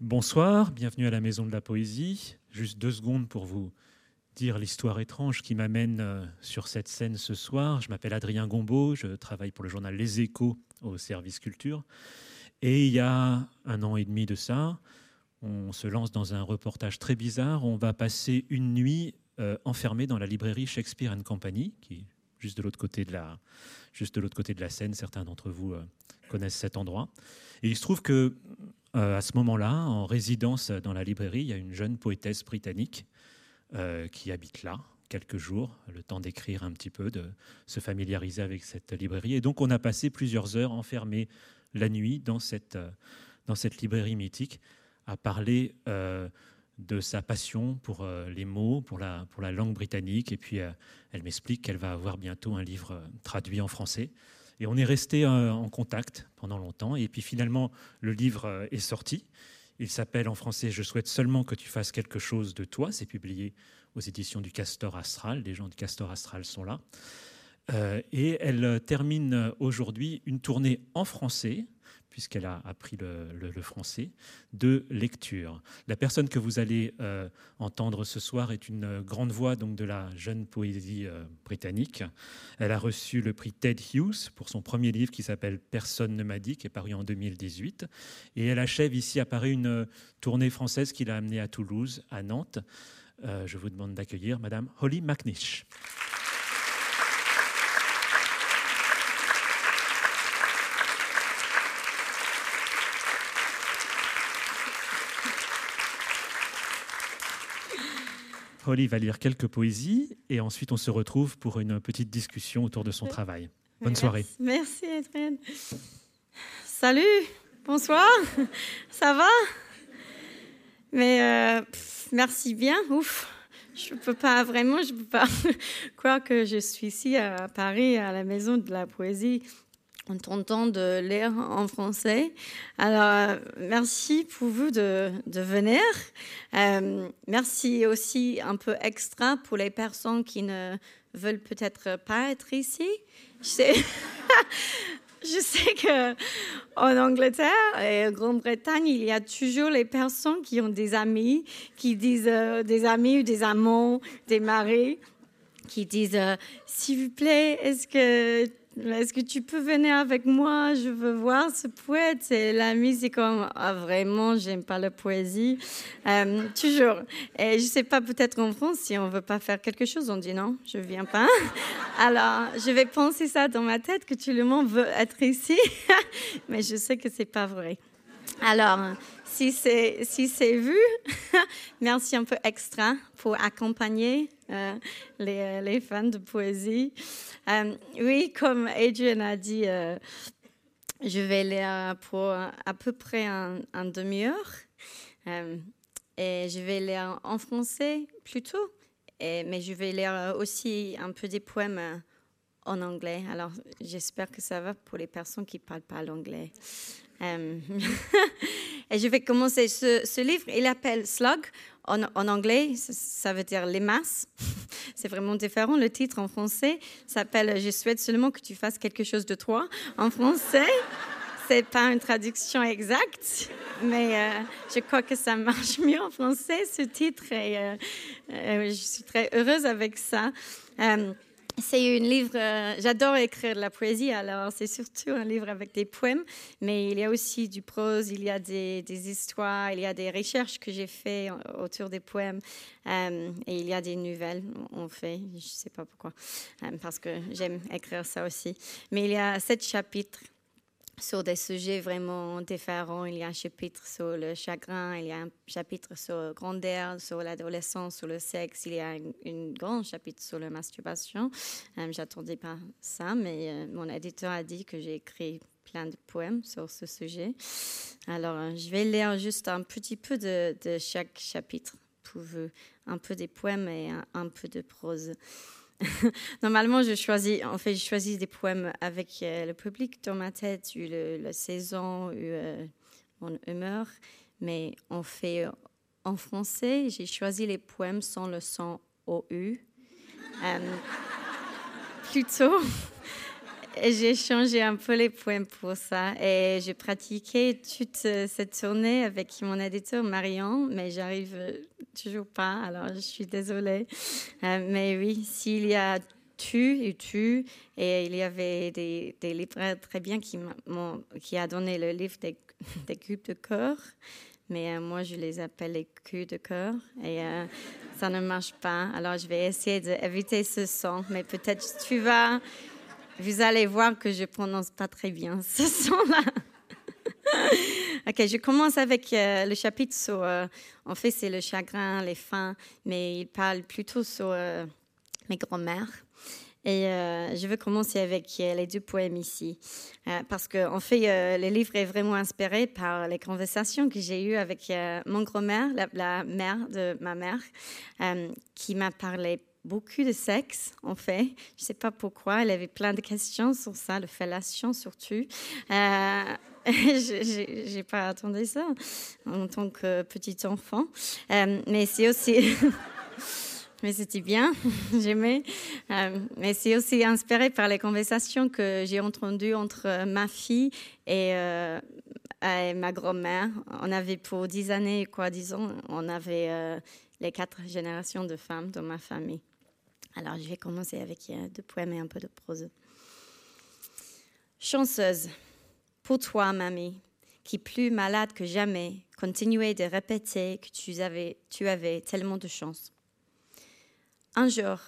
Bonsoir, bienvenue à la Maison de la Poésie. Juste deux secondes pour vous dire l'histoire étrange qui m'amène euh, sur cette scène ce soir. Je m'appelle Adrien Gombeau, je travaille pour le journal Les Échos au service culture. Et il y a un an et demi de ça, on se lance dans un reportage très bizarre. On va passer une nuit euh, enfermé dans la librairie Shakespeare and Company, qui est juste de l'autre côté de la, juste de l'autre côté de la Seine. Certains d'entre vous euh, connaissent cet endroit. Et il se trouve que euh, à ce moment-là, en résidence dans la librairie, il y a une jeune poétesse britannique euh, qui habite là quelques jours, le temps d'écrire un petit peu, de se familiariser avec cette librairie. Et donc on a passé plusieurs heures enfermés la nuit dans cette, euh, dans cette librairie mythique à parler de sa passion pour les mots, pour la langue britannique. Et puis elle m'explique qu'elle va avoir bientôt un livre traduit en français. Et on est resté euh, en contact pendant longtemps. Et puis finalement, le livre euh, est sorti. Il s'appelle en français Je souhaite seulement que tu fasses quelque chose de toi. C'est publié aux éditions du Castor Astral. Les gens du Castor Astral sont là. Euh, et elle termine aujourd'hui une tournée en français puisqu'elle a appris le, français, de lecture. La personne que vous allez euh, entendre ce soir est une grande voix donc, de la jeune poésie euh, britannique. Elle a reçu le prix Ted Hughes pour son premier livre qui s'appelle Personne ne m'a dit, qui est paru en 2018. Et elle achève ici à Paris une tournée française qui l'a amenée à Toulouse, à Nantes. Euh, je vous demande d'accueillir Madame Holly McNish. Holly va lire quelques poésies et ensuite on se retrouve pour une petite discussion autour de son travail. Bonne soirée. Merci, Adrienne. Salut, bonsoir, ça va? Mais euh, merci bien, ouf. Je ne peux pas vraiment, je peux pas croire que je suis ici à Paris, à la Maison de la Poésie, en tentant de lire en français. Alors, merci pour vous de, venir. Euh, merci aussi un peu extra pour les personnes qui ne veulent peut-être pas être ici. Je sais, je que en Angleterre et en Grande-Bretagne, il y a toujours les personnes qui ont des amis, qui disent euh, des amis ou des amants, des maris, qui disent euh, s'il vous plaît, est-ce que est-ce que tu peux venir avec moi? Je veux voir ce poète. Et l'ami, c'est comme, ah, vraiment, j'aime pas la poésie. Euh, toujours. Et je sais pas, peut-être en France, si on veut pas faire quelque chose, on dit non, je viens pas. Alors, je vais penser ça dans ma tête, que tout le monde veut être ici. Mais je sais que c'est pas vrai. Alors, si c'est si c'est vu, merci un peu extra pour accompagner euh, les, euh, les, fans de poésie. Euh, oui, comme Adrian a dit, je vais lire pour à peu près un, demi-heure. et je vais lire en français plutôt, mais je vais lire aussi un peu des poèmes en anglais. Alors, j'espère que ça va pour les personnes qui ne parlent pas l'anglais. et je vais commencer ce, livre. Il appelle Slug en, anglais, ça veut dire les masses. C'est vraiment différent. Le titre en français s'appelle Je souhaite seulement que tu fasses quelque chose de toi. En français, c'est pas une traduction exacte, mais euh, je crois que ça marche mieux en français, ce titre, et euh, euh, je suis très heureuse avec ça. C'est un livre, euh, j'adore écrire de la poésie, alors c'est surtout un livre avec des poèmes, mais il y a aussi du prose, il y a des, histoires, il y a des recherches que j'ai faites autour des poèmes, euh, et il y a des nouvelles, on fait, je ne sais pas pourquoi, euh, parce que j'aime écrire ça aussi. Mais il y a sept chapitres sur des sujets vraiment différents. Il y a un chapitre sur le chagrin, il y a un chapitre sur la grandeur, sur l'adolescence, sur le sexe, il y a un, grand chapitre sur la masturbation. Euh, J'attendais pas ça, mais euh, mon éditeur a dit que j'ai écrit plein de poèmes sur ce sujet. Alors, euh, je vais lire juste un petit peu de, chaque chapitre pour un peu des poèmes et un peu de prose. Normalement, je choisis, en fait, je choisis des poèmes avec euh, le public dans ma tête, eu la saison, eu euh, mon humeur. Mais on fait euh, en français, j'ai choisi les poèmes sans le son OU. plutôt. J'ai changé un peu les poèmes pour ça et j'ai pratiqué toute cette tournée avec mon éditeur Marion, mais j'arrive toujours pas, alors je suis désolée. Euh, mais oui, s'il y a tu et tu, et il y avait des, des libraires très bien qui, m'ont, a donné le livre des, des cubes de cœur, mais euh, moi je les appelle les culs de cœur et euh, ça ne marche pas. Alors je vais essayer d'éviter ce son, mais peut-être tu vas, vous allez voir que je prononce pas très bien ce son-là. ok, je commence avec euh, le chapitre sur, en fait c'est le chagrin, les fins, mais il parle plutôt sur mes grands-mères. Et euh, je veux commencer avec euh, les deux poèmes ici, euh, parce qu'en en fait, le livre est vraiment inspiré par les conversations que j'ai eues avec mon grand-mère, la, mère de ma mère, qui m'a parlé beaucoup de sexe, en fait. Je ne sais pas pourquoi, elle avait plein de questions sur ça, de fellation surtout. je n'ai pas attendu ça en tant que petit enfant, mais c'est aussi... mais c'était bien, j'aimais. Euh, mais c'est aussi inspiré par les conversations que j'ai entendues entre euh, ma fille euh, et, ma grand-mère. On avait pour dix années, quoi, disons, on avait les quatre générations de femmes dans ma famille. Alors, je vais commencer avec deux poèmes et un peu de prose. Chanceuse, pour toi, mamie, qui plus malade que jamais, continuait de répéter que tu avais, tu avais tellement de chance. Un jour,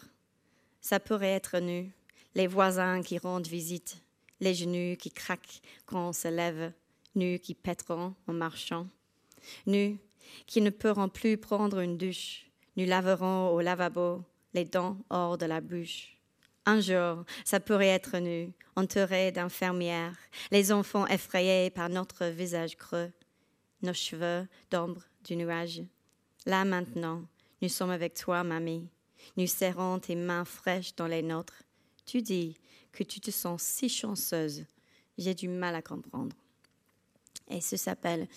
ça pourrait être nu, les voisins qui rendent visite, les genoux qui craquent quand on se lève, nus qui pèteront en marchant, nus qui ne pourront plus prendre une douche, nous laveront au lavabo les dents hors de la bouche. Un jour, ça pourrait être nu, entouré d'infirmières, les enfants effrayés par notre visage creux, nos cheveux d'ombre du nuage. Là maintenant, nous sommes avec toi, mamie, nous serrons tes mains fraîches dans les nôtres. Tu dis que tu te sens si chanceuse. J'ai du mal à comprendre. Et ce s'appelle,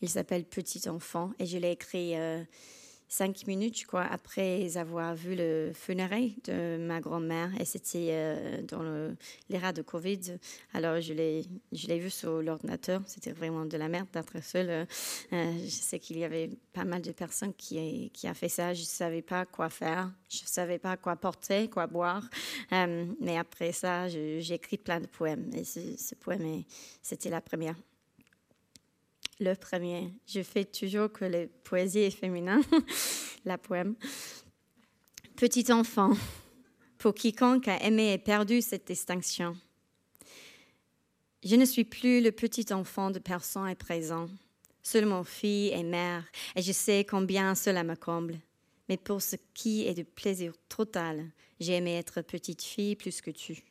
il s'appelle Petit enfant et je l'ai écrit euh, cinq minutes, je crois, après avoir vu le funérail de ma grand-mère. Et c'était euh, dans l'ère de Covid. Alors, je l'ai, vu sur l'ordinateur. C'était vraiment de la merde d'être seule. Euh, je sais qu'il y avait pas mal de personnes qui, qui a fait ça. Je ne savais pas quoi faire. Je ne savais pas quoi porter, quoi boire. Euh, mais après ça, j'ai écrit plein de poèmes. Et ce poème, c'était la première le premier. Je fais toujours que la poésie est la poème. Petit enfant, pour quiconque a aimé et perdu cette distinction. Je ne suis plus le petit enfant de personne et présent, seulement fille et mère, et je sais combien cela me comble. Mais pour ce qui est du plaisir total, j'ai aimé être petite fille plus que tu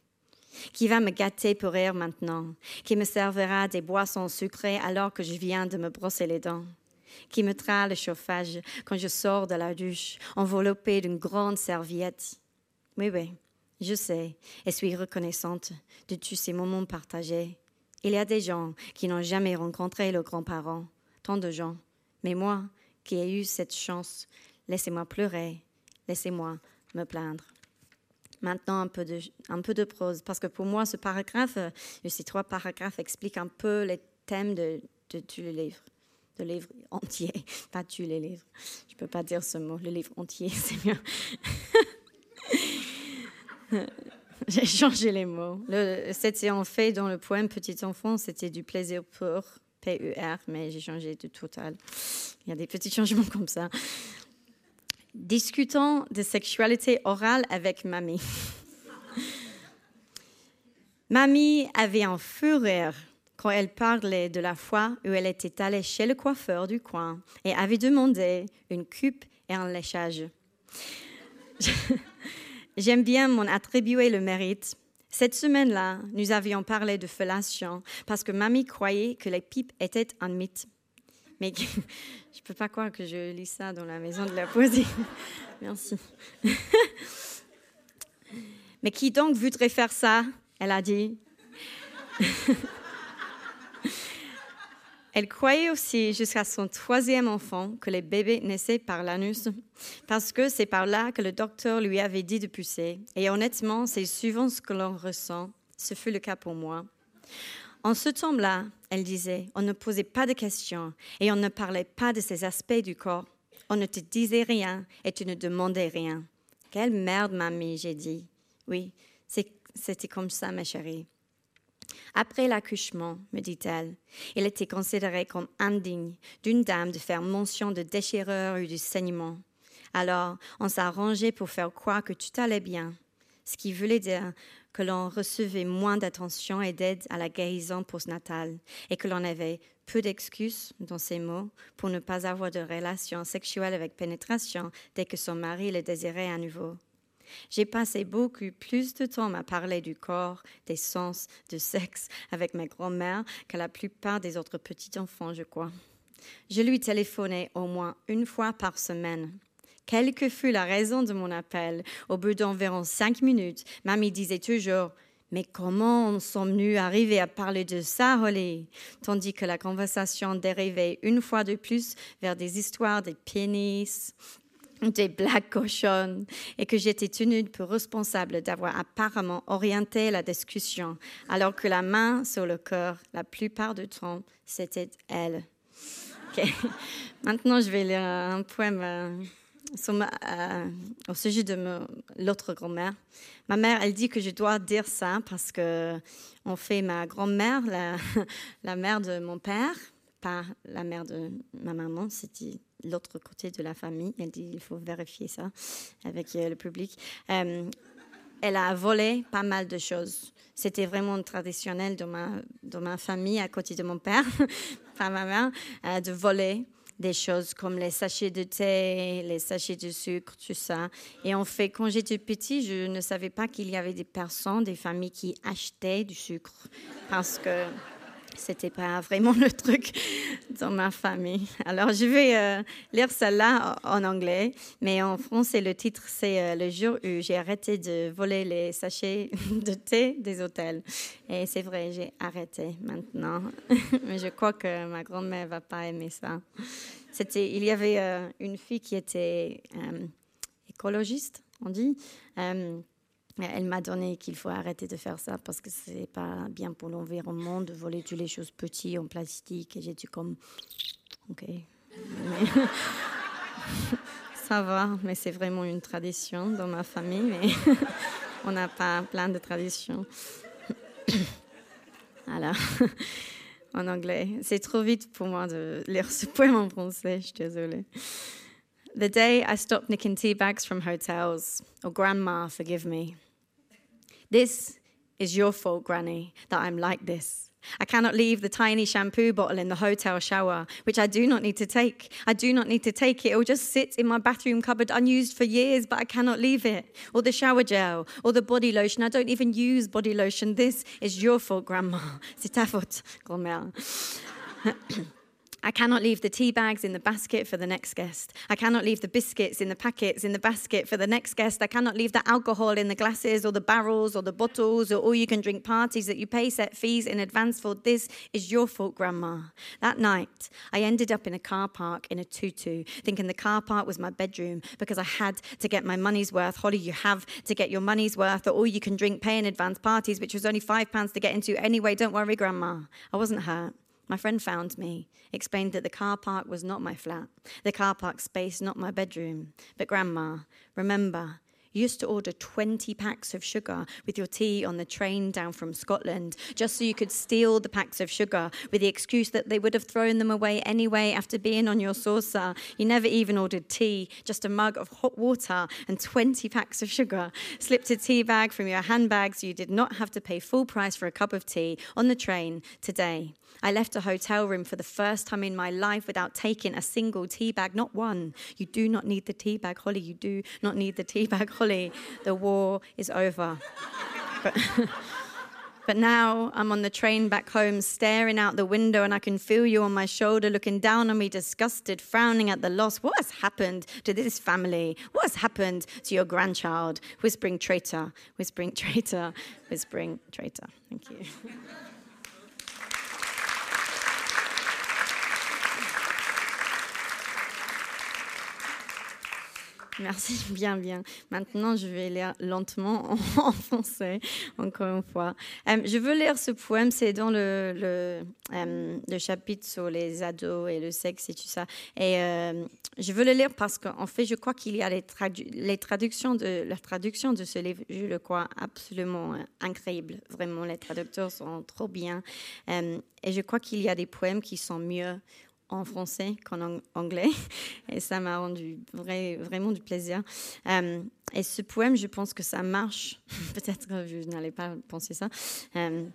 qui va me gâter pour rire maintenant, qui me servira des boissons sucrées alors que je viens de me brosser les dents, qui me mettra le chauffage quand je sors de la douche, enveloppée d'une grande serviette? Oui, oui, je sais et suis reconnaissante de tous ces moments partagés. Il y a des gens qui n'ont jamais rencontré leurs grands-parents, tant de gens. Mais moi, qui ai eu cette chance, laissez-moi pleurer, laissez-moi me plaindre. Maintenant, un peu, de, de prose, parce que pour moi, ce paragraphe, euh, ces trois paragraphes expliquent un peu les thèmes de, de tous les livres, de livre entier, pas tous les livres. Je ne peux pas dire ce mot, le livre entier, c'est mieux. J'ai changé les mots. C'était en fait dans le poème Petit enfant, c'était du plaisir pur, P-U-R, mais j'ai changé de total. Il y a des petits changements comme ça. Discutons de sexualité orale avec mamie. mamie avait un fureur quand elle parlait de la fois où elle était allée chez le coiffeur du coin et avait demandé une coupe et un léchage. J'aime bien m'en attribuer le mérite. Cette semaine-là, nous avions parlé de fellation parce que mamie croyait que les pipes étaient un mythe. Mais je ne peux pas croire que je lis ça dans la maison de la poésie. Merci. Mais qui donc voudrait faire ça? Elle a dit. Elle croyait aussi jusqu'à son troisième enfant que les bébés naissaient par l'anus, parce que c'est par là que le docteur lui avait dit de pousser. Et honnêtement, c'est souvent ce que l'on ressent Ce fut le cas pour moi. En ce temps-là, elle disait, on ne posait pas de questions et on ne parlait pas de ces aspects du corps. On ne te disait rien et tu ne demandais rien. Quelle merde, mamie, j'ai dit. Oui, c'était comme ça, ma chérie. Après l'accouchement, me dit-elle, il était considéré comme indigne d'une dame de faire mention de déchirure ou de saignement. Alors, on s'arrangeait pour faire croire que tout allait bien, ce qui voulait dire que l'on recevait moins d'attention et d'aide à la guérison postnatale et que l'on avait peu d'excuses dans ces mots pour ne pas avoir de relation sexuelle avec pénétration dès que son mari le désirait à nouveau. J'ai passé beaucoup plus de temps à parler du corps, des sens, du sexe avec ma grand-mère que la plupart des autres petits-enfants, je crois. Je lui téléphonais au moins une fois par semaine. Quelle que fût la raison de mon appel, au bout d'environ cinq minutes, mamie disait toujours mais comment sommes-nous arrivés à parler de ça, Holly? Tandis que la conversation dérivait une fois de plus vers des histoires des pénis, des blagues cochonnes et que j'étais tenue peu responsable d'avoir apparemment orienté la discussion, alors que la main sur le cœur, la plupart du temps, c'était elle. Maintenant, je vais lire un poème euh, au sujet de l'autre grand-mère. Ma mère, elle dit que je dois dire ça parce que on fait ma grand-mère, la, mère de mon père, pas la mère de ma maman, c'était l'autre côté de la famille. Elle dit il faut vérifier ça avec euh, le public. Euh, elle a volé pas mal de choses. C'était vraiment traditionnel dans ma, dans ma famille, à côté de mon père, pas ma mère, euh, de voler des choses comme les sachets de thé, les sachets de sucre, tout ça. Et en fait, quand j'étais petit, je ne savais pas qu'il y avait des personnes, des familles qui achetaient du sucre parce que c'était pas vraiment le truc dans ma famille. Alors, je vais euh, lire celle-là en anglais, mais en français, le titre, c'est euh, Le jour où j'ai arrêté de voler les sachets de thé des hôtels. Et c'est vrai, j'ai arrêté maintenant. mais je crois que ma grand-mère va pas aimer ça. Il y avait euh, une fille qui était écologiste, on dit. Elle m'a donné qu'il faut arrêter de faire ça parce que c'est pas bien pour l'environnement de voler toutes les choses petites en plastique. Et j'ai dit comme, ok. ça va, mais c'est vraiment une tradition dans ma famille, mais on n'a pas plein de traditions. voilà, en anglais. C'est trop vite pour moi de lire ce poème en français, je suis désolée. The day I stopped nicking tea bags from hotels, or grandma, forgive me. This is your fault, Granny, that I'm like this. I cannot leave the tiny shampoo bottle in the hotel shower, which I do not need to take. I do not need to take it. It will just sit in my bathroom cupboard unused for years, but I cannot leave it. Or the shower gel, or the body lotion. I don't even use body lotion. This is your fault, Grandma. C'est ta faute, grand-mère. I cannot leave the tea bags in the basket for the next guest. I cannot leave the biscuits in the packets in the basket for the next guest. I cannot leave the alcohol in the glasses or the barrels or the bottles or all you can drink parties that you pay set fees in advance for. This is your fault, Grandma. That night, I ended up in a car park in a tutu, thinking the car park was my bedroom because I had to get my money's worth. Holly, you have to get your money's worth, or all you can drink pay in advance parties, which was only five pounds to get into anyway. Don't worry, Grandma. I wasn't hurt. My friend found me, explained that the car park was not my flat, the car park space not my bedroom. But, Grandma, remember, you used to order 20 packs of sugar with your tea on the train down from Scotland, just so you could steal the packs of sugar with the excuse that they would have thrown them away anyway after being on your saucer. You never even ordered tea, just a mug of hot water and 20 packs of sugar. Slipped a tea bag from your handbag so you did not have to pay full price for a cup of tea on the train today. I left a hotel room for the first time in my life without taking a single tea bag, not one. You do not need the tea bag, Holly. You do not need the tea bag, Holly. The war is over. But, but now I'm on the train back home, staring out the window, and I can feel you on my shoulder, looking down on me, disgusted, frowning at the loss. What has happened to this family? What has happened to your grandchild? Whispering traitor, whispering traitor, whispering traitor. Thank you. Merci, bien, bien. Maintenant, je vais lire lentement en, français, encore une fois. Euh, je veux lire ce poème, c'est dans le, euh, le, chapitre sur les ados et le sexe et tout ça. Et euh, je veux le lire parce qu'en fait, je crois qu'il y a les, les, traductions de, la traduction de ce livre, je le crois absolument incroyable. Vraiment, les traducteurs sont trop bien. et je crois qu'il y a des poèmes qui sont mieux en français qu'en anglais. Et ça m'a rendu vraiment du plaisir. Euh, et ce poème, je pense que ça marche. Peut-être que je n'allais pas penser ça. Euh,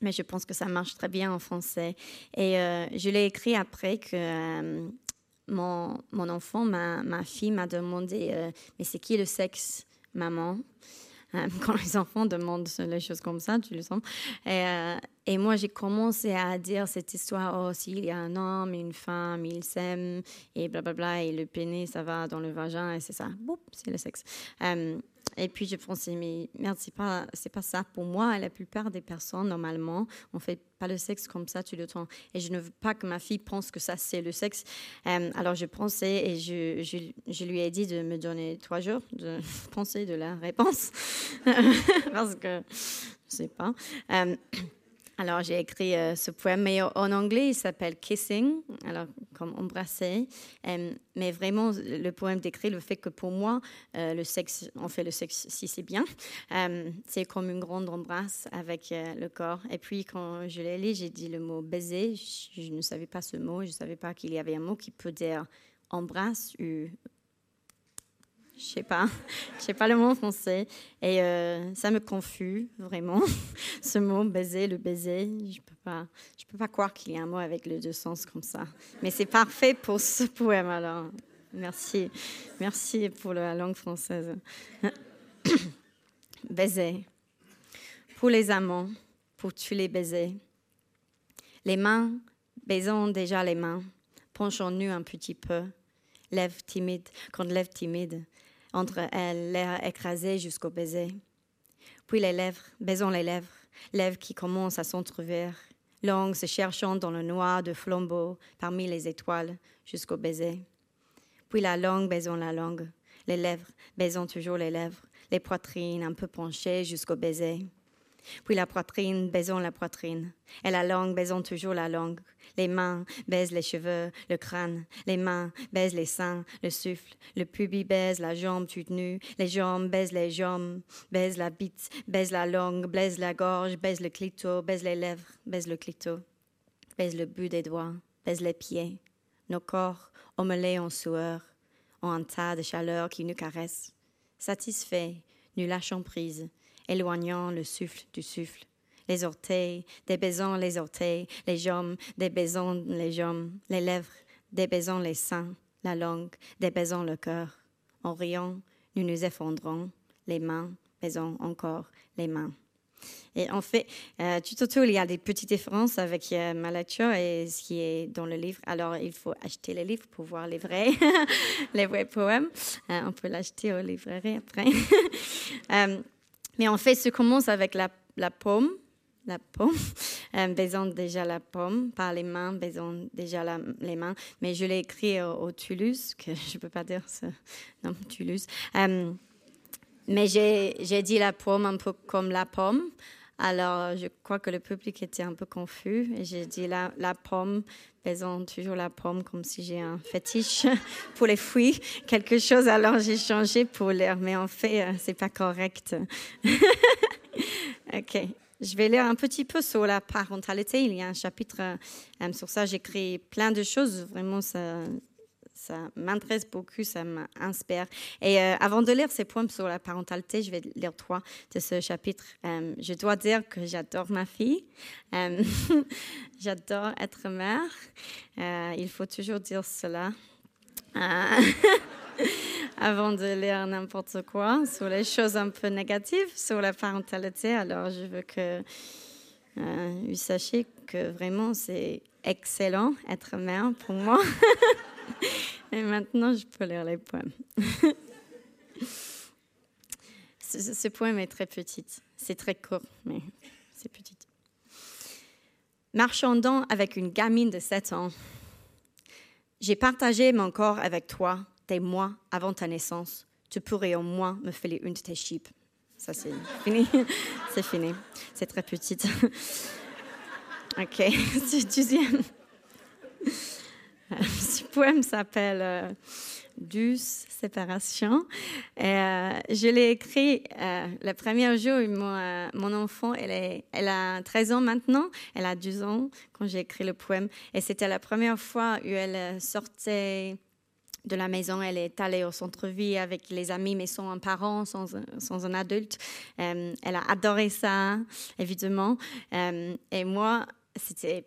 mais je pense que ça marche très bien en français. Et euh, je l'ai écrit après que mon, enfant, ma fille, m'a demandé Mais c'est qui le sexe, maman? quand les enfants demandent les choses comme ça, tu le sens. Et, et moi, j'ai commencé à dire cette histoire, oh, s'il y a un homme une femme, ils s'aiment, et blablabla, et le pénis, ça va dans le vagin, et c'est ça. Boum, c'est le sexe. Euh, et puis, je pensais, mais merde, c'est pas, c'est pas ça. Pour moi, la plupart des personnes, normalement, on fait pas le sexe comme ça tout le temps. Et je ne veux pas que ma fille pense que ça, c'est le sexe. Euh, alors, je pensais, et je, je, lui ai dit de me donner trois jours de penser de la réponse. Parce que, je sais pas. Euh, alors, j'ai écrit euh, ce poème, mais en anglais, il s'appelle Kissing, alors comme embrasser. Euh, mais vraiment, le poème décrit le fait que pour moi, euh, le sexe, on fait le sexe si c'est bien. c'est comme une grande embrasse avec le corps. Et puis, quand je l'ai lu, j'ai dit le mot baiser. Je, je, ne savais pas ce mot, je ne savais pas qu'il y avait un mot qui peut dire embrasse ou je sais pas, je sais pas le mot français. Et euh, ça me confus vraiment, ce mot baiser, le baiser. Je peux pas, je peux pas croire qu'il y a un mot avec les deux sens comme ça. Mais c'est parfait pour ce poème alors. Merci, merci pour la langue française. baiser. Pour les amants, pour tu les baiser. Les mains, baisons déjà les mains. Penchons-nous un petit peu. Lèvres timides, contre lèvres timides entre elles, l'air écrasé jusqu'au baiser. Puis les lèvres, baisons les lèvres, lèvres qui commencent à s'entr'ouvrir, langues se cherchant dans le noir de flambeau parmi les étoiles jusqu'au baiser. Puis la langue, baisons la langue, les lèvres, baisons toujours les lèvres, les poitrines un peu penchées jusqu'au baiser. Puis la poitrine, baisons la poitrine, et la langue, baisons toujours la langue, les mains baisent les cheveux, le crâne. Les mains baisent les seins, le souffle. Le pubis baise la jambe toute nue. Les jambes baisent les jambes, baisent la bite, baisent la langue, baise la gorge, baise le clito, baise les lèvres, baise le clito, baise le bout des doigts, baise les pieds. Nos corps ommelés en sueur, ont un tas de chaleur qui nous caresse. Satisfaits, nous lâchons prise, éloignant le souffle du souffle les orteils, débaisons les orteils, les jambes, débaisons les jambes, les lèvres, débaisons les seins, la langue, débaisons le cœur. En riant, nous nous effondrons, les mains, baisons encore les mains. Et en fait, euh, tout autour, il y a des petites différences avec euh, et ce qui est dans le livre. Alors, il faut acheter le livre pour voir les vrais, les vrais poèmes. Euh, on peut l'acheter au librairie après. mais en fait, ça commence avec la, la pomme la pomme, euh, baisons déjà la pomme, par les mains, baisons déjà les mains. Mais je l'ai écrit au, Toulouse, que je ne peux pas dire ça, non, Toulouse. Euh, mais j'ai dit la pomme un peu comme la pomme. Alors, je crois que le public était un peu confus. J'ai dit la, pomme, baisons toujours la pomme comme si j'ai un fétiche pour les fruits, quelque chose. Alors, j'ai changé pour l'air. Mais en fait, euh, c'est pas correct. OK. Je vais lire un petit peu sur la parentalité. Il y a un chapitre euh, sur ça. J'écris plein de choses. Vraiment, ça, ça m'intéresse beaucoup, ça m'inspire. Et euh, avant de lire ces poèmes sur la parentalité, je vais lire trois de ce chapitre. Euh, je dois dire que j'adore ma fille. j'adore être mère. il faut toujours dire cela. avant de lire n'importe quoi sur les choses un peu négatives sur la parentalité. Alors, je veux que euh, vous sachiez que vraiment c'est excellent être mère pour moi. Et maintenant, je peux lire les poèmes. ce, poème est très petit. C'est très court, mais c'est petit. Marchandant avec une gamine de 7 ans, j'ai partagé mon corps avec toi des mois avant ta naissance, tu pourrais au moins me filer une de tes chips. Ça, c'est fini. c'est fini. C'est très petite. ok, deuxième. Poème s'appelle euh, Douce séparation. Et, euh, je l'ai écrit euh, le premier jour mon, mon enfant, elle, a 13 ans maintenant, elle a 12 ans quand j'ai écrit le poème. Et c'était la première fois où elle sortait de la maison. Elle est allée au centre-ville avec les amis, mais sans un parent, sans un adulte. elle a adoré ça, évidemment. et moi, c'était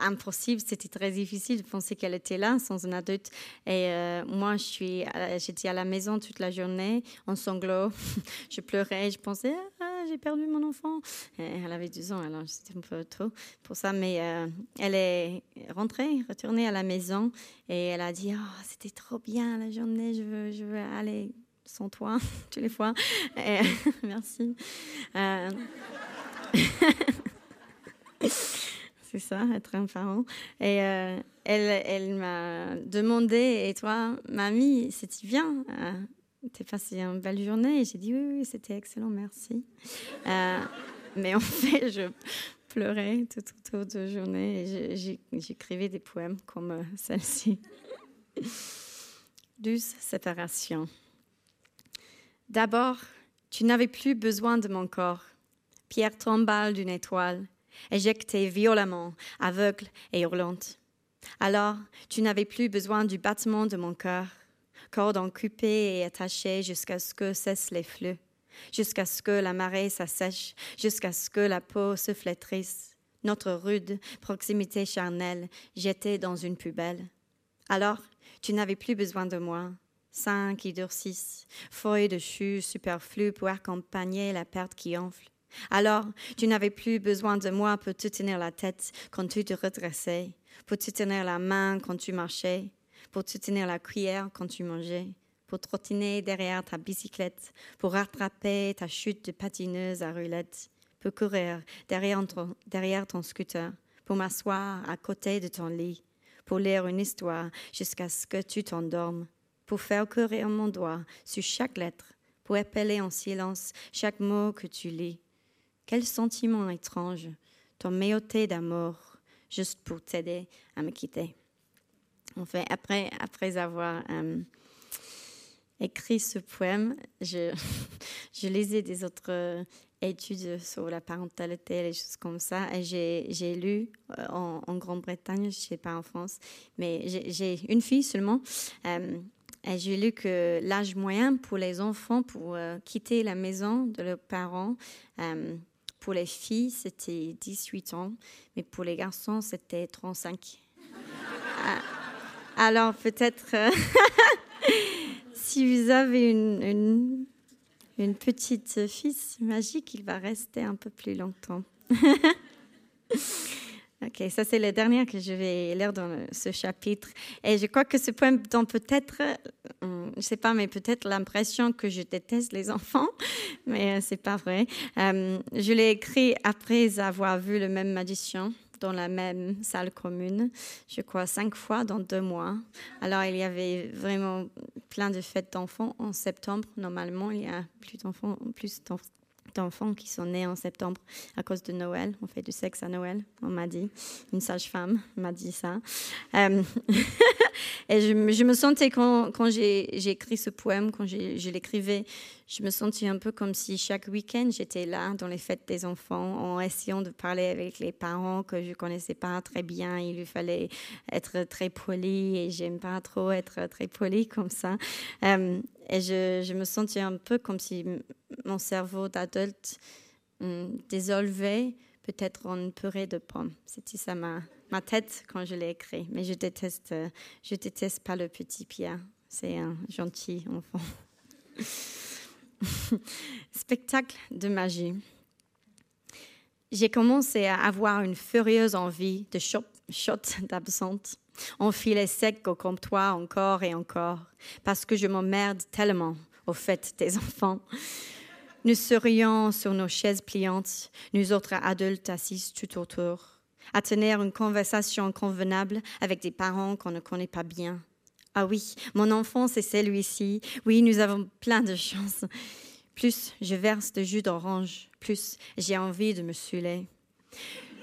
impossible, c'était très difficile de penser qu'elle était là sans un adulte. Et euh, moi, je suis, j'étais à la maison toute la journée en sanglots. je pleurais, je pensais, ah, j'ai perdu mon enfant. elle avait 12 ans, alors c'était un peu tôt pour ça. Mais euh, elle est rentrée, retournée à la maison et elle a dit, oh, c'était trop bien la journée, je veux, aller sans toi toutes les fois. merci. Euh, c'est ça, être un parent. Et euh, elle, elle m'a demandé, et toi, mamie, c'était bien euh, T'es passé une belle journée? Et j'ai dit, oui, oui, c'était excellent, merci. Euh, mais en fait, je pleurais tout autour de journée et j'écrivais des poèmes comme celle-ci. Douce séparation. D'abord, tu n'avais plus besoin de mon corps, pierre tombale d'une étoile éjectée violemment, aveugle et hurlante. Alors, tu n'avais plus besoin du battement de mon cœur, cordon coupé et attaché jusqu'à ce que cessent les flux, jusqu'à ce que la marée s'assèche, jusqu'à ce que la peau se flétrisse, notre rude proximité charnelle jetée dans une poubelle. Alors, tu n'avais plus besoin de moi, sein qui durcissent, feuilles de chou superflues pour accompagner la perte qui enfle. Alors, tu n'avais plus besoin de moi pour te tenir la tête quand tu te redressais, pour te tenir la main quand tu marchais, pour te tenir la cuillère quand tu mangeais, pour trottiner derrière ta bicyclette, pour rattraper ta chute de patineuse à roulette, pour courir derrière ton, derrière ton scooter, pour m'asseoir à côté de ton lit, pour lire une histoire jusqu'à ce que tu t'endormes, pour faire courir mon doigt sur chaque lettre, pour appeler en silence chaque mot que tu lis quel sentiment étrange, ton méoté d'amour, juste pour t'aider à me quitter. En fait, après, après avoir euh, écrit ce poème, je, je lisais des autres études sur la parentalité, les choses comme ça. Et j'ai lu euh, en, Grande-Bretagne, je ne sais pas en France, mais j'ai une fille seulement. Euh, j'ai lu que l'âge moyen pour les enfants pour quitter la maison de leurs parents, pour les filles, c'était 18 ans, mais pour les garçons, c'était 35. Ah, alors peut-être, euh, si vous avez une, une, une petite fille magique, il va rester un peu plus longtemps. Ça c'est le dernier que je vais lire dans ce chapitre. Et je crois que ce poème donne peut-être, euh, je ne sais pas, mais peut-être l'impression que je déteste les enfants, mais euh, c'est pas vrai. Euh, je l'ai écrit après avoir vu le même magicien dans la même salle commune, je crois cinq fois dans deux mois. Alors il y avait vraiment plein de fêtes d'enfants en septembre. Normalement, il y a plus d'enfants, plus d'enfants qui sont nés en septembre à cause de Noël. On fait du sexe à Noël, on m'a dit. Une sage-femme m'a dit ça. Euh, et je, me sentais, quand, quand j'ai écrit ce poème, quand je l'écrivais, je me sentais un peu comme si chaque week-end j'étais là dans les fêtes des enfants en essayant de parler avec les parents que je connaissais pas très bien. Il lui fallait être très poli et j'aime pas trop être très poli comme ça. Euh, et je, me sentais un peu comme si mon cerveau d'adulte hum, désolvait peut-être en purée de pommes. C'était ça ma, ma tête quand je l'ai écrit. Mais je déteste, je déteste pas le petit Pierre. C'est un gentil enfant. Spectacle de magie. J'ai commencé à avoir une furieuse envie de shot, shot d'absente. On filait sec au comptoir encore et encore, parce que je m'emmerde tellement au fait des enfants. Nous serions sur nos chaises pliantes, nous autres adultes assis tout autour, à tenir une conversation convenable avec des parents qu'on ne connaît pas bien, Ah oui, mon enfant, c'est celui-ci. Oui, nous avons plein de chance. Plus je verse de jus d'orange, plus j'ai envie de me saouler.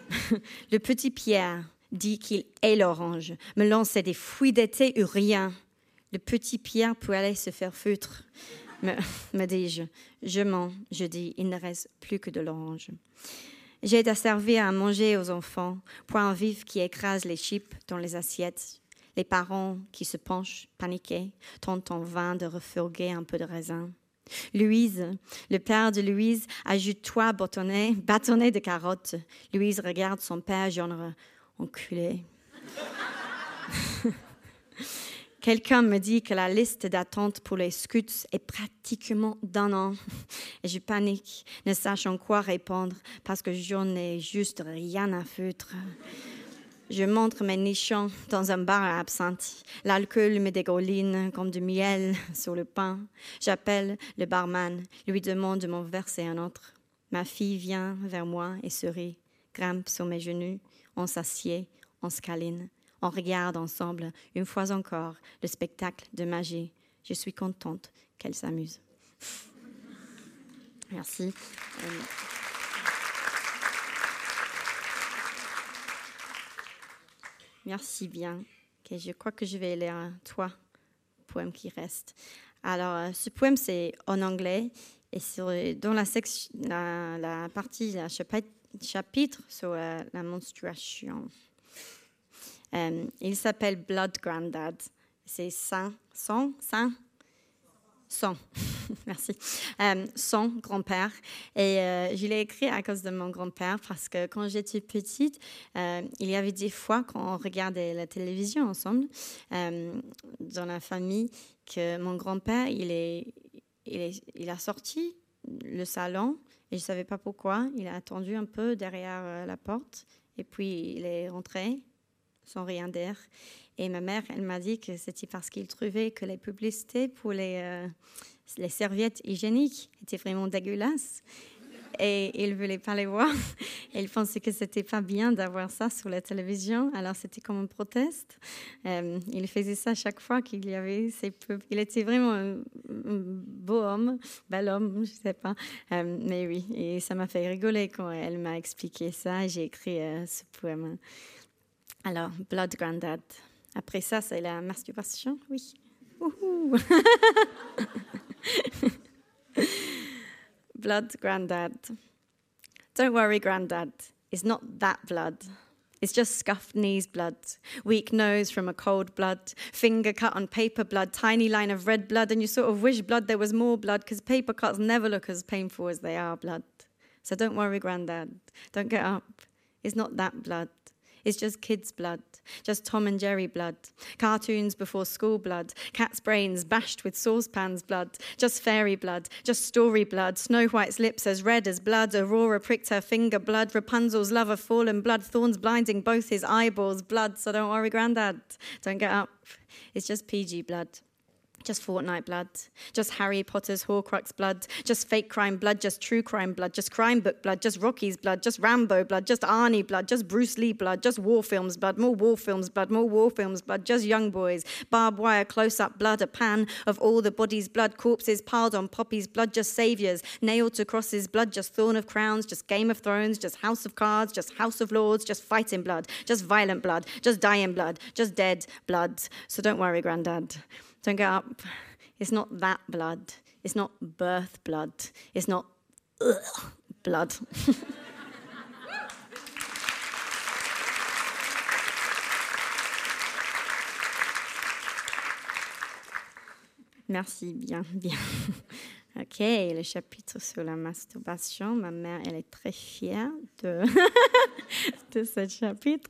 Le petit Pierre dit qu'il est l'orange, me lançait des fouilles d'été ou rien. Le petit Pierre peut aller se faire feutre, me, dis-je. Je mens, je dis, il ne reste plus que de l'orange. J'ai à servir à manger aux enfants, point vif qui écrase les chips dans les assiettes, les parents qui se penchent, paniqués, tentent en vain de refourguer un peu de raisin. Louise, le père de Louise, ajoute-toi bâtonnet, bâtonnet de carottes. Louise regarde son père, genre enculé. Quelqu'un me dit que la liste d'attente pour les scouts est pratiquement d'un an. Je panique, ne sachant quoi répondre, parce que j'en ai juste rien à foutre. Je montre mes nichons dans un bar à absinthe. L'alcool me dégouline comme du miel sur le pain. J'appelle le barman, lui demande de m'en verser un autre. Ma fille vient vers moi et sourit, grimpe sur mes genoux, on s'assied, on se câline. On regarde ensemble, une fois encore, le spectacle de magie. Je suis contente qu'elle s'amuse. Merci. Merci bien. je crois que je vais lire un toi, poème qui reste. Alors, euh, ce poème, c'est en anglais et sur, dans la, section, la, partie, la chapitre, sur euh, la menstruation. Euh, il s'appelle Blood Granddad. C'est sang, sang, sang, sang. Merci. Euh, son grand-père. Et euh, je l'ai écrit à cause de mon grand-père parce que quand j'étais petite, il y avait des fois quand on regardait la télévision ensemble dans la famille que mon grand-père, il, est, il, il a sorti le salon et je ne savais pas pourquoi. Il a attendu un peu derrière la porte et puis il est rentré sans rien dire. Et ma mère, elle m'a dit que c'était parce qu'il trouvait que les publicités pour les, euh, serviettes hygiéniques étaient vraiment dégueulasses. Et il ne voulait pas les voir. Il pensait que c'était pas bien d'avoir ça sur la télévision. Alors c'était comme un proteste. Euh, il faisait ça chaque fois qu'il y avait ces pubs. Il était vraiment un, beau homme, bel homme, je sais pas. Euh, mais oui, et ça m'a fait rigoler quand elle m'a expliqué ça. J'ai écrit ce poème. Alors, Blood Granddad. Après ça, c'est la masturbation, oui. blood Granddad. Don't worry, Granddad. It's not that blood. It's just scuffed knees blood, weak nose from a cold blood, finger cut on paper blood, tiny line of red blood, and you sort of wish blood there was more blood because paper cuts never look as painful as they are blood. So don't worry, Granddad. Don't get up. It's not that blood. It's just kids' blood, just Tom and Jerry blood, cartoons before school blood, cat's brains bashed with saucepans blood, just fairy blood, just story blood, Snow White's lips as red as blood, Aurora pricked her finger blood, Rapunzel's lover fallen blood, thorns blinding both his eyeballs blood. So don't worry, Grandad, don't get up. It's just PG blood. Just Fortnite blood, just Harry Potter's Horcrux blood, just fake crime blood, just true crime blood, just crime book blood, just Rocky's blood, just Rambo blood, just Arnie blood, just Bruce Lee blood, just war films blood, more war films blood, more war films blood, just young boys, barbed wire close up blood, a pan of all the body's blood, corpses piled on poppies blood, just saviors, nailed to crosses blood, just thorn of crowns, just Game of Thrones, just House of Cards, just House of Lords, just fighting blood, just violent blood, just dying blood, just dead blood. So don't worry, Grandad. Don't get up. It's not that blood. It's not birth blood. It's not ugh, blood. Merci, bien, bien. Ok, le chapitre sur la masturbation. Ma mère, elle est très fière de, de ce chapitre.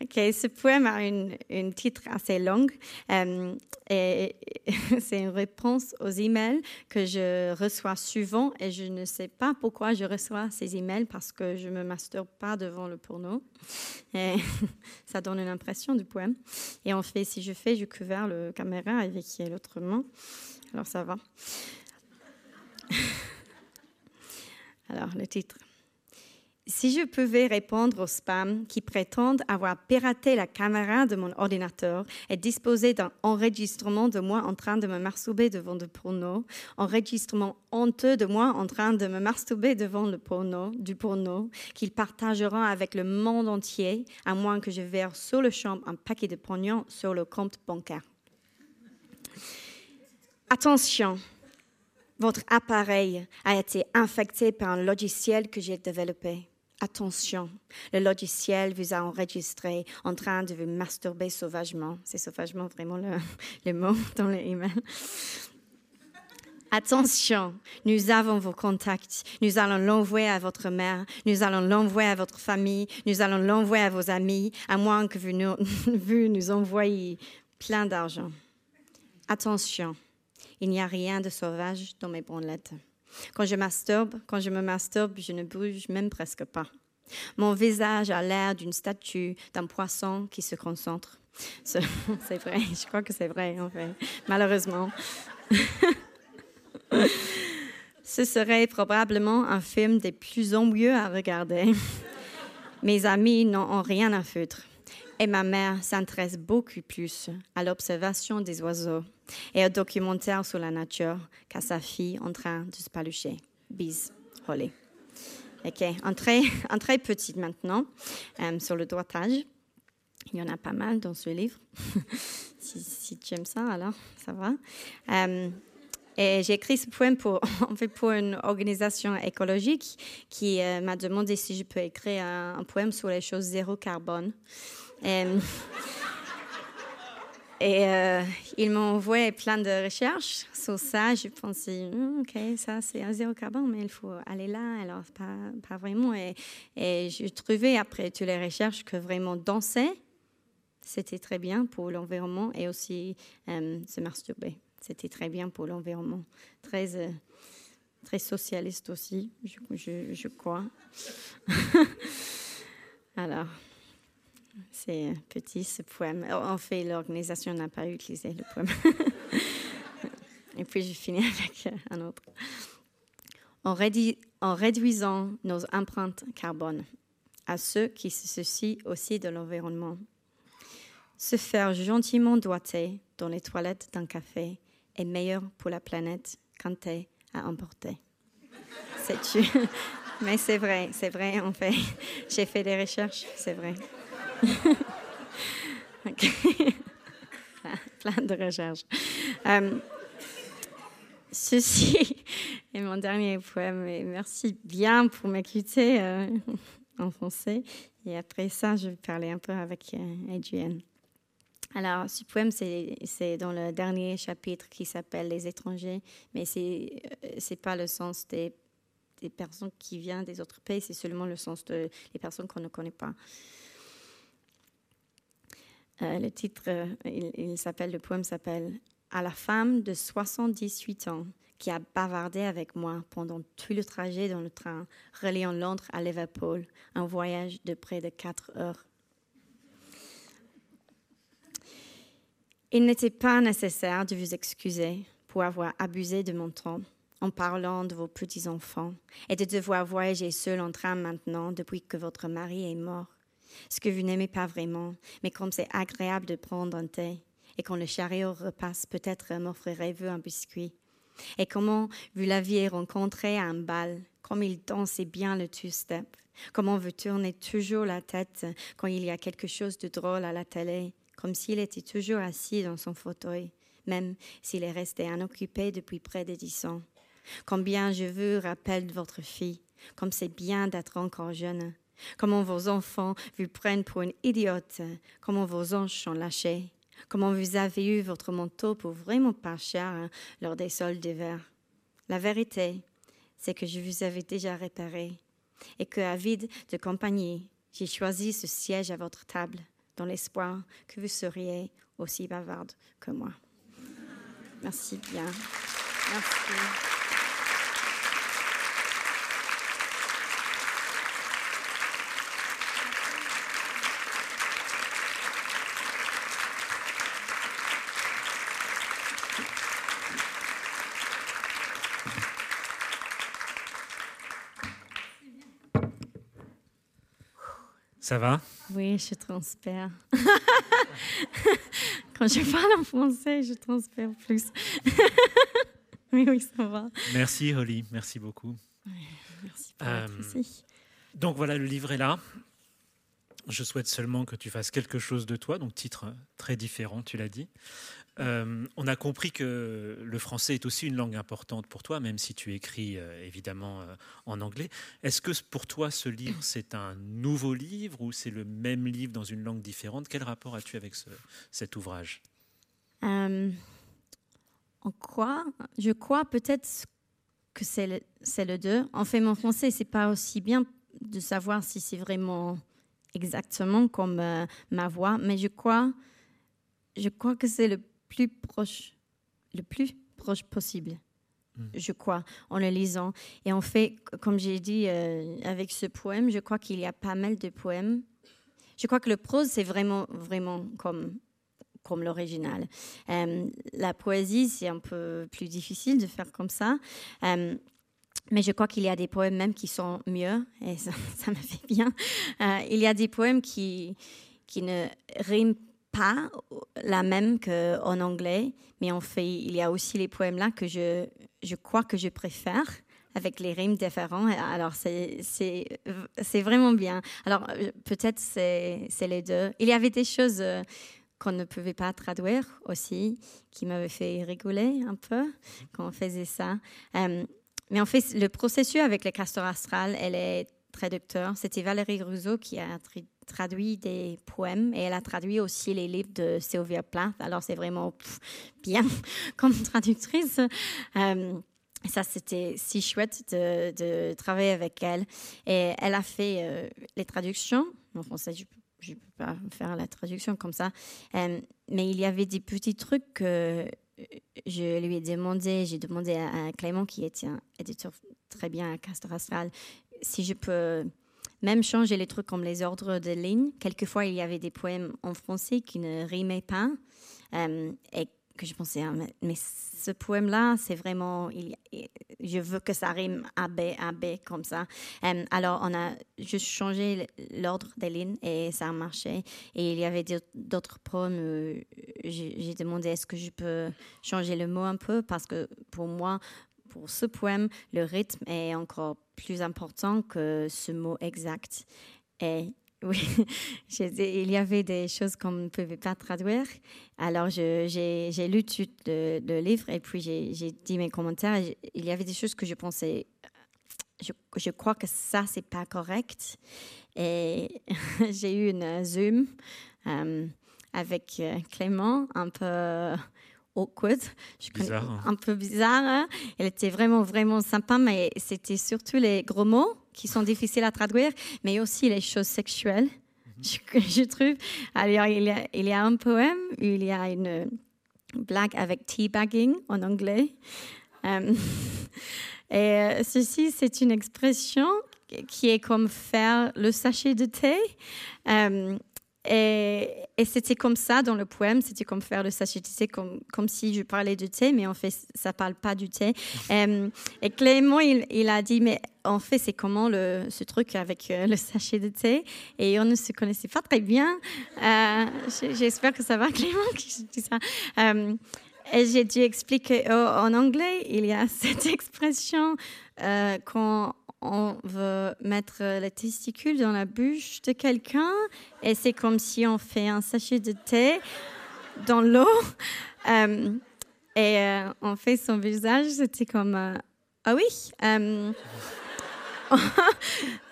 Ok, ce poème a une, titre assez long euh, et c'est une réponse aux emails que je reçois souvent et je ne sais pas pourquoi je reçois ces emails parce que je me masturbe pas devant le porno. Et ça donne une impression du poème. Et en fait, si je fais, je couvre le caméra avec l'autre main. Alors ça va. Alors, le titre. si je pouvais répondre aux spams qui prétendent avoir piraté la caméra de mon ordinateur et disposer d'un enregistrement de moi en train de me masturber devant du porno, enregistrement honteux de moi en train de me masturber devant le porno, du porno, qu'ils partageront avec le monde entier, à moins que je verse sur le champ un paquet de pognon sur le compte bancaire. Attention, votre appareil a été infecté par un logiciel que j'ai développé. Attention, le logiciel vous a enregistré en train de vous masturber sauvagement. C'est sauvagement vraiment le, mot dans l'email. Attention, nous avons vos contacts. Nous allons l'envoyer à votre mère, nous allons l'envoyer à votre famille, nous allons l'envoyer à vos amis, à moins que vous nous, vous nous envoyiez plein d'argent. Attention, il n'y a rien de sauvage dans mes bandelettes. Quand je masturbe, quand je me masturbe, je ne bouge même presque pas. Mon visage a l'air d'une statue, d'un poisson qui se concentre. C'est vrai, je crois que c'est vrai, en fait, malheureusement. Ce serait probablement un film des plus ennuyeux à regarder. Mes amis n'en ont rien à foutre. Et ma mère s'intéresse beaucoup plus à l'observation des oiseaux et au documentaire sur la nature qu'à sa fille en train de se palucher. Bis, Holly. OK, entrée, très petite maintenant, euh, sur le doigtage. Il y en a pas mal dans ce livre. si, tu aimes ça, alors ça va. Euh, et j'ai écrit ce poème pour, en fait, pour une organisation écologique qui euh, m'a demandé si je peux écrire un, un, poème sur les choses zéro carbone. Euh, et euh, ils m'ont envoyé plein de recherches sur ça. Je pensais, hmm, OK, ça c'est un zéro carbone, mais il faut aller là. Alors, pas, vraiment. Et, et j'ai trouvé après toutes les recherches que vraiment danser, c'était très bien pour l'environnement et aussi euh, se masturber. C'était très bien pour l'environnement. Très, très socialiste aussi, je, je crois. Alors. C'est petit ce poème. En fait, l'organisation n'a pas utilisé le poème. Et puis je finis avec un autre. En, en réduisant nos empreintes carbone à ceux qui se soucient aussi de l'environnement, se faire gentiment doiter dans les toilettes d'un café est meilleur pour la planète qu'un thé à emporter. C'est Mais c'est vrai, c'est vrai en fait. J'ai fait des recherches, c'est vrai. Plein de recherches. Euh, ceci est mon dernier poème. merci bien pour m'écouter euh, en français. Et après ça, je vais parler un peu avec euh, Adrienne. Alors, ce poème, c'est dans le dernier chapitre qui s'appelle Les étrangers, mais ce n'est pas le sens des, des, personnes qui viennent des autres pays, c'est seulement le sens des personnes qu'on ne connaît pas. Euh, le titre, euh, le poème s'appelle À la femme de 78 ans qui a bavardé avec moi pendant tout le trajet dans le train reliant Londres à Liverpool, un voyage de près de 4 heures. Il n'était pas nécessaire de vous excuser pour avoir abusé de mon temps en parlant de vos petits-enfants et de devoir voyager seul en train maintenant depuis que votre mari est mort ce que vous n'aimez pas vraiment, mais comme c'est agréable de prendre un thé, et quand le chariot repasse, peut-être m'offrirez-vous un biscuit. Et comment vous l'aviez rencontré à un bal, comme il dansait bien le two-step, comment vous tournez toujours la tête quand il y a quelque chose de drôle à la télé, comme s'il était toujours assis dans son fauteuil, même s'il est resté inoccupé depuis près de dix ans. Combien je vous rappelle votre fille, comme c'est bien d'être encore jeune, comment vos enfants vous prennent pour une idiote, comment vos anges sont lâchés, comment vous avez eu votre manteau pour vraiment pas cher hein, lors des soldes d'hiver. La vérité, c'est que je vous avais déjà réparé et que, avide de compagnie, j'ai choisi ce siège à votre table dans l'espoir que vous seriez aussi bavarde que moi. Merci bien. Merci. Ça va? Oui, je transpire. Quand je parle en français, je transpire plus. oui, oui, ça va. Merci, Holly. Merci beaucoup. merci pour euh, Donc voilà, le livre est là. Je souhaite seulement que tu fasses quelque chose de toi, donc titre très différent, tu l'as dit. Euh, on a compris que le français est aussi une langue importante pour toi, même si tu écris euh, évidemment euh, en anglais. Est-ce que pour toi, ce livre, c'est un nouveau livre ou c'est le même livre dans une langue différente? Quel rapport as-tu avec cet ouvrage? En quoi? Je crois peut-être que c'est le, le, deux. En fait, mon français, c'est pas aussi bien de savoir si c'est vraiment exactement comme ma voix, mais je crois, je crois que c'est le plus proche, le plus proche possible, hmm. je crois, en le lisant. Et en fait, comme j'ai dit euh, avec ce poème, je crois qu'il y a pas mal de poèmes. Je crois que le prose, c'est vraiment, vraiment comme comme l'original. Euh, la poésie, c'est un peu plus difficile de faire comme ça. Euh, mais je crois qu'il y a des poèmes même qui sont mieux, et ça, ça me fait bien. il y a des poèmes qui, qui ne riment pas la même qu'en anglais, mais en fait, il y a aussi les poèmes là que je, je crois que je préfère avec les rimes différents. Alors, c'est vraiment bien. Alors, peut-être c'est les deux. Il y avait des choses euh, qu'on ne pouvait pas traduire aussi, qui m'avaient fait rigoler un peu quand on faisait ça. Euh, mais en fait, le processus avec les castors astrales, elle est traducteur. C'était Valérie Rousseau qui a traduit des poèmes et elle a traduit aussi les livres de Sylvia Plath. Alors c'est vraiment bien comme traductrice. Euh, ça, c'était si chouette de, travailler avec elle. Et elle a fait euh, les traductions. En français, je ne peux pas faire la traduction comme ça. Euh, mais il y avait des petits trucs que je lui ai demandé. J'ai demandé à, Clément, qui était un éditeur très bien à Castor Astral, si je peux même changer les trucs comme les ordres de ligne. Quelquefois, il y avait des poèmes en français qui ne rimaient pas euh, et que je pensais, ah, mais, ce poème-là, c'est vraiment, il, je veux que ça rime A, B, A, B, comme ça. Euh, alors, on a juste changé l'ordre des lignes et ça a marché. Et il y avait d'autres poèmes, où j'ai demandé est-ce que je peux changer le mot un peu? Parce que pour moi, pour ce poème, le rythme est encore plus important que ce mot exact. Et oui, il y avait des choses qu'on ne pouvait pas traduire. Alors, j'ai lu tout le, livre et puis j'ai dit mes commentaires. Il y avait des choses que je pensais, je, crois que ça, c'est pas correct. Et j'ai eu une Zoom euh, avec euh, Clément, un peu awkward. Je bizarre. Hein. Un peu bizarre. Hein. Elle était vraiment, vraiment sympa, mais c'était surtout les gros mots qui sont difficiles à traduire, mais aussi les choses sexuelles, mhm. je, trouve. Alors, il y, a, il y a un poème il y a une blague avec teabagging en anglais. Euh, et euh, ceci, c'est une expression qui est comme faire le sachet de thé. Euh, et, c'était comme ça dans le poème, c'était comme faire le sachet de thé, comme, comme si je parlais de thé, mais en fait, ça parle pas du thé. Euh, et Clément, il, a dit, mais en fait, c'est comment le, ce truc avec euh, le sachet de thé? Et on ne se connaissait pas très bien. Euh, j'espère que ça va, Clément, qui dit ça. et j'ai dû expliquer oh, en anglais, il y a cette expression quand on veut mettre les testicules dans la bouche de quelqu'un et c'est comme si on fait un sachet de thé dans l'eau. Euh, et euh, on fait son visage, c'était comme euh, Ah oui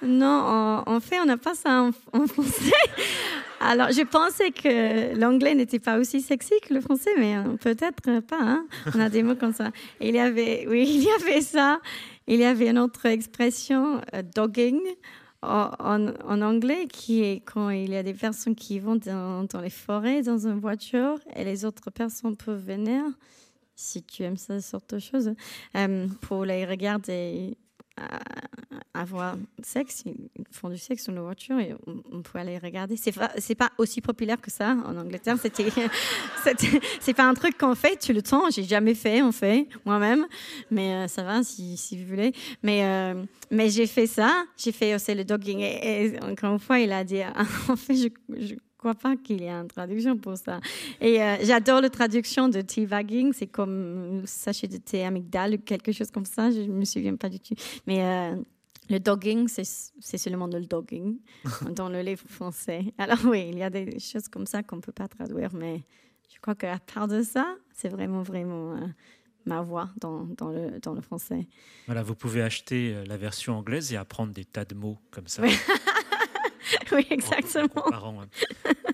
Non, en, fait, on n'a pas ça en, français. Alors, je pensais que l'anglais n'était pas aussi sexy que le français, mais peut-être pas. Hein. On a des mots comme ça. il y avait, oui, il y avait ça. Il y avait une autre expression, euh, dogging, en, anglais, qui est quand il y a des personnes qui vont dans, les forêts, dans une voiture, et les autres personnes peuvent venir, si tu aimes ça sorte de choses, euh, pour les regarder. Euh, avoir sexe, ils font du sexe dans nos voitures et on, peut aller regarder. C'est pas, c'est pas aussi populaire que ça en Angleterre. C'était, c'est pas un truc qu'on fait tout le temps. J'ai jamais fait, on fait moi-même, mais euh, ça va si, si, vous voulez. Mais euh, mais j'ai fait ça. J'ai fait aussi le dogging et, encore une fois, il a dit en fait je crois pas qu'il y ait une traduction pour ça. Et euh, j'adore la traduction de teabagging. C'est comme sachet de thé amygdale ou quelque chose comme ça. Je ne me souviens pas du tout. Mais le dogging, c'est seulement le dogging dans le livre français. Alors oui, il y a des choses comme ça qu'on ne peut pas traduire, mais je crois qu'à part de ça, c'est vraiment, vraiment euh, ma voix dans, dans, le, dans le français. Voilà, vous pouvez acheter euh, la version anglaise et apprendre des tas de mots comme ça. oui, exactement.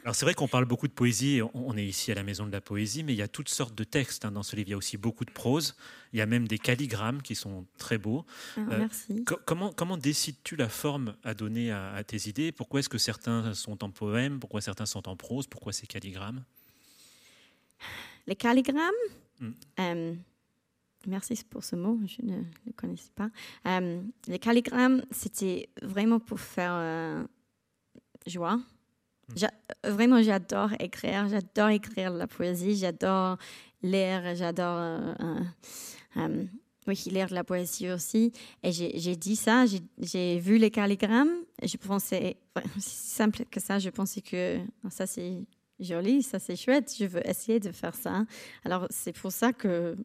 Alors c'est vrai qu'on parle beaucoup de poésie, on est ici à la Maison de la Poésie, mais il y a toutes sortes de textes hein, dans ce livre. Il y a aussi beaucoup de prose, il y a même des calligrammes qui sont très beaux. Ah, euh, merci. comment, comment décides-tu la forme à donner à, tes idées? Pourquoi est-ce que certains sont en poème? Pourquoi certains sont en prose? Pourquoi ces calligrammes? Les calligrammes? Hmm. euh, Merci pour ce mot, je ne le connaissais pas. Euh, les calligrammes, c'était vraiment pour faire joie. Hmm. Vraiment, j'adore écrire. J'adore écrire la poésie. J'adore lire. J'adore euh, euh, euh, oui, lire de la poésie aussi. Et j'ai dit ça. J'ai vu les calligrammes. Je pensais, c'est simple que ça. Je pensais que ça, c'est joli, ça, c'est chouette. Je veux essayer de faire ça. Alors, c'est pour ça que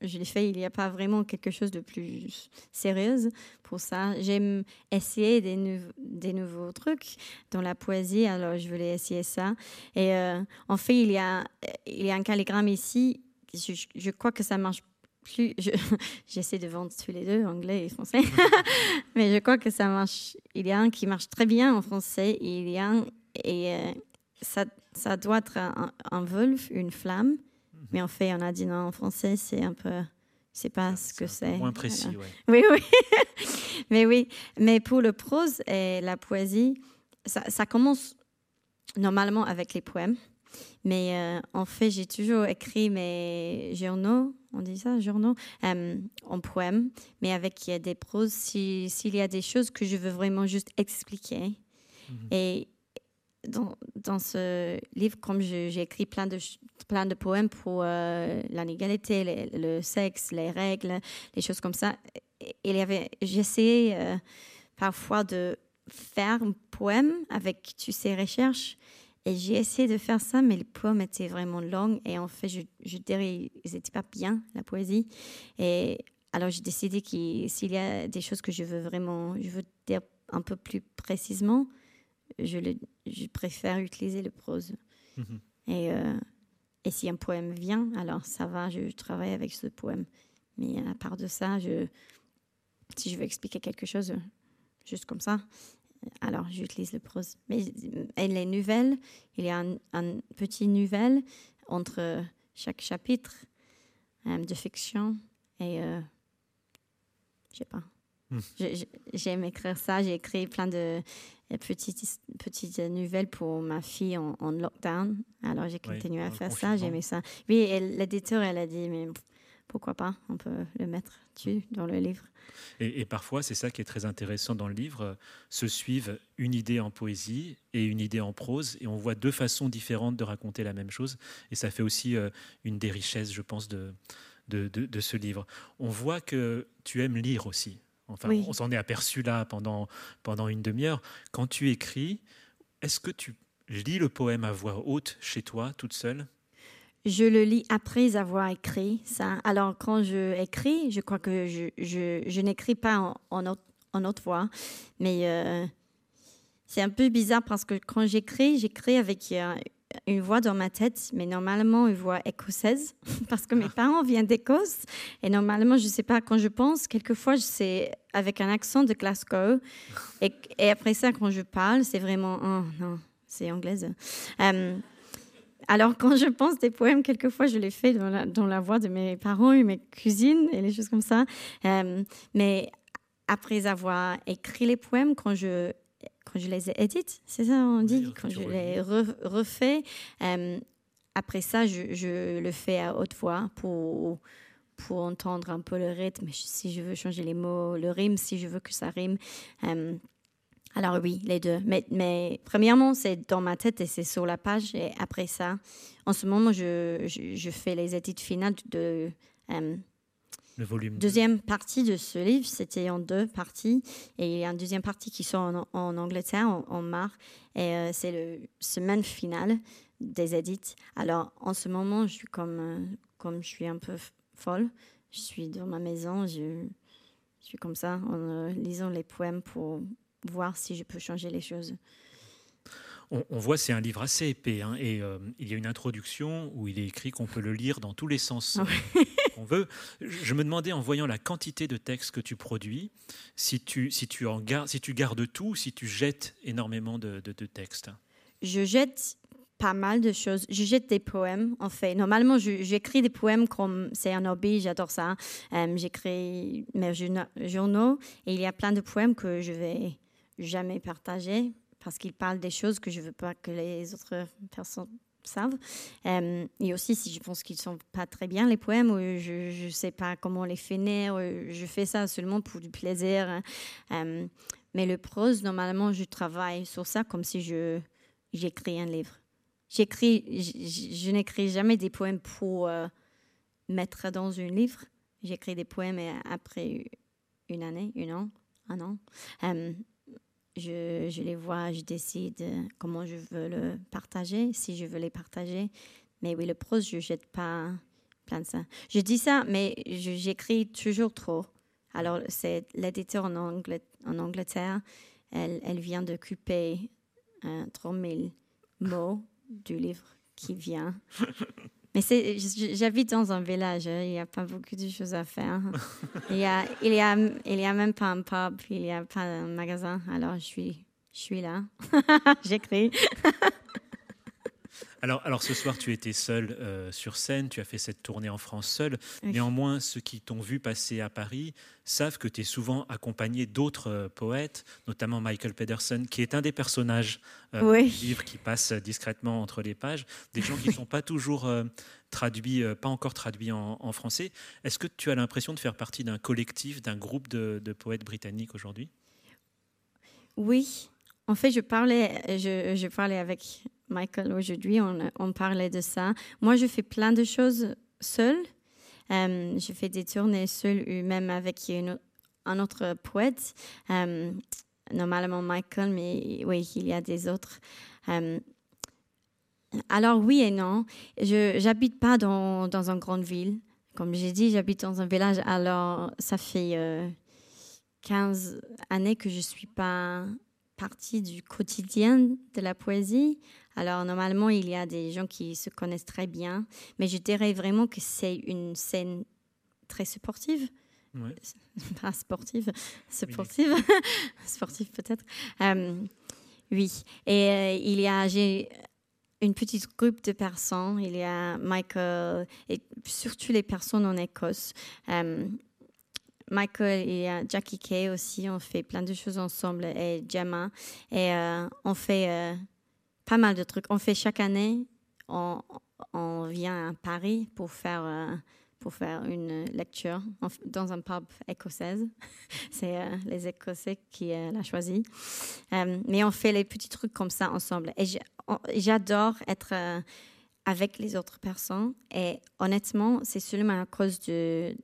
je l'ai fait, il n'y a pas vraiment quelque chose de plus sérieux pour ça. J'aime essayer des, des, nouveaux trucs dans la poésie, alors je voulais essayer ça. Et euh, en fait, il y, a, il y a un calligramme ici, je, crois que ça marche plus. J'essaie de vendre tous les deux, anglais et français, mais je crois que ça marche. Il y a un qui marche très bien en français, et il y a un, et euh, ça, ça doit être un, un une flamme. Mais en fait, on a dit non, en français, c'est un peu. C'est pas ce que c'est. Moins précis, oui. Oui, oui. mais oui. Mais pour le prose et la poésie, ça, ça commence normalement avec les poèmes. Mais euh, en fait, j'ai toujours écrit mes journaux, on dit ça, journaux, euh, en poèmes, mais avec des proses, s'il y a des choses que je veux vraiment juste expliquer. Mhm. Et dans, ce livre, comme j'ai écrit plein de, poèmes pour euh, l'inégalité, le, sexe, les règles, les choses comme ça, j'essayais euh, parfois de faire un poème avec, tu sais, recherches. Et j'ai essayé de faire ça, mais les poèmes étaient vraiment longs. Et en fait, je, je dirais, ils n'étaient pas bien, la poésie. Et alors, j'ai décidé que s'il y a des choses que je veux vraiment, je veux dire un peu plus précisément, je, le, je préfère utiliser le prose. Mhm. Et, euh, et si un poème vient, alors ça va, je travaille avec ce poème. Mais à part de ça, je, si je veux expliquer quelque chose juste comme ça, alors j'utilise le prose. Mais et les nouvelles, il y a un, petit nouvelle entre chaque chapitre euh, de fiction et euh, je sais pas. Hmm. J'aime écrire ça. J'ai écrit plein de petites, petites nouvelles pour ma fille en, lockdown. Alors j'ai continué à faire ça. J'aimais ça. Oui, l'éditeur, elle a dit, mais pourquoi pas? On peut le mettre dessus dans le livre. Et, parfois, c'est ça qui est très intéressant dans le livre, se suivent une idée en poésie et une idée en prose, et on voit deux façons différentes de raconter la même chose. Et ça fait aussi euh, une des richesses, je pense, de, de, de ce livre. On voit que tu aimes lire aussi. Enfin, on s'en est aperçu là pendant, pendant une demi-heure. Quand tu écris, est-ce que tu lis le poème à voix haute chez toi, toute seule? Je le lis après avoir écrit ça. Alors, quand je écris, je crois que je, je, je n'écris pas en, en, autre, en, autre, voix, mais euh, c'est un peu bizarre parce que quand j'écris, j'écris avec euh, une voix dans ma tête, mais normalement une voix écossaise, parce que mes parents viennent d'Écosse. Et normalement, je ne sais pas, quand je pense, quelquefois, c'est avec un accent de Glasgow. Et, après ça, quand je parle, c'est vraiment, oh non, c'est anglaise. Euh, alors, quand je pense des poèmes, quelquefois, je les fais dans la, dans la voix de mes parents et mes cousines et les choses comme ça. Euh, mais après avoir écrit les poèmes, quand je quand je les édite, c'est ça on dit, quand je les refais. Euh, après ça, je, je, le fais à haute voix pour, pour entendre un peu le rythme, si je veux changer les mots, le rime, si je veux que ça rime. Euh, alors oui, les deux. Mais, mais premièrement, c'est dans ma tête et c'est sur la page. Et après ça, en ce moment, je, je, fais les études finales de... Euh, le volume. Deuxième partie de ce livre, c'était en deux parties. Et il y a une deuxième partie qui sort en, en Angleterre en, en mars. Et euh, c'est le semaine finale des édits. Alors en ce moment, je suis comme, euh, comme je suis un peu folle. Je suis dans ma maison. Je, je suis comme ça en lisant les poèmes pour voir si je peux changer les choses. On, voit, c'est un livre assez épais, hein, et euh, il y a une introduction où il est écrit qu'on peut le lire dans tous les sens euh, veut. Je me demandais, en voyant la quantité de textes que tu produis, si tu, si tu, en gardes, si tu gardes tout, si tu jettes énormément de, textes. Je jette pas mal de choses. Je jette des poèmes, en fait. Normalement, j'écris des poèmes comme c'est un hobby, j'adore ça. Euh, j'écris mes journaux et il y a plein de poèmes que je vais jamais partager parce qu'il parle des choses que je veux pas que les autres personnes savent. Euh, et aussi, si je pense qu'ils sont pas très bien, les poèmes, ou je ne sais pas comment les finir, je fais ça seulement pour du plaisir. Euh, mais le prose, normalement, je travaille sur ça comme si je j'écris un livre. J'écris, je, n'écris jamais des poèmes pour euh, mettre dans un livre. J'écris des poèmes après une année, un an, un an je, les vois, je décide comment je veux le partager, si je veux les partager. Mais oui, le prose, je ne jette pas plein de ça. Je dis ça, mais j'écris toujours trop. Alors, c'est l'éditeur en, Angleterre, elle, elle, vient de couper euh, 3000 mots du livre qui vient. Mais j'habite dans un village, hein. il n'y a pas beaucoup de choses à faire. Il n'y a, il y a, il y a même pas un pub, il n'y a pas un magasin, alors je suis, je suis là, j'écris. Alors, alors ce soir, tu étais seul euh, sur scène, tu as fait cette tournée en France seul. Néanmoins, ceux qui t'ont vu passer à Paris savent que tu es souvent accompagné d'autres euh, poètes, notamment Michael Pedersen, qui est un des personnages euh, du livre qui passe discrètement entre les pages, des gens qui ne sont pas toujours traduits, pas encore traduits en, français. Est-ce que tu as l'impression de faire partie d'un collectif, d'un groupe de, de poètes britanniques aujourd'hui? Oui. En fait, je parlais, je, parlais avec Michael aujourd'hui, on, on, parlait de ça. Moi, je fais plein de choses seule. Euh, je fais des tournées seule ou même avec un autre poète. Euh, normalement Michael, mais oui, il y a des autres. Euh, alors oui et non. Je n'habite pas dans, dans une grande ville. Comme j'ai dit, j'habite dans un village. Alors ça fait 15 années que je ne suis pas partie du quotidien de la poésie. Alors normalement, il y a des gens qui se connaissent très bien, mais je dirais vraiment que c'est une scène très sportive. Pas sportive, sportive, sportive peut-être. Euh, oui, et euh, il y a j'ai une petite groupe de personnes. Il y a Michael et surtout les personnes en Écosse. Euh, Michael et Jackie Kay aussi, on fait plein de choses ensemble et Gemma. Et on fait pas mal de trucs. On fait chaque année, on, vient à Paris pour faire, euh, pour faire une lecture dans un pub écossaise. C'est euh, les Écossais qui euh, l'ont choisi. mais on fait les petits trucs comme ça ensemble. Et j'adore être avec les autres personnes. Et honnêtement, c'est seulement à cause de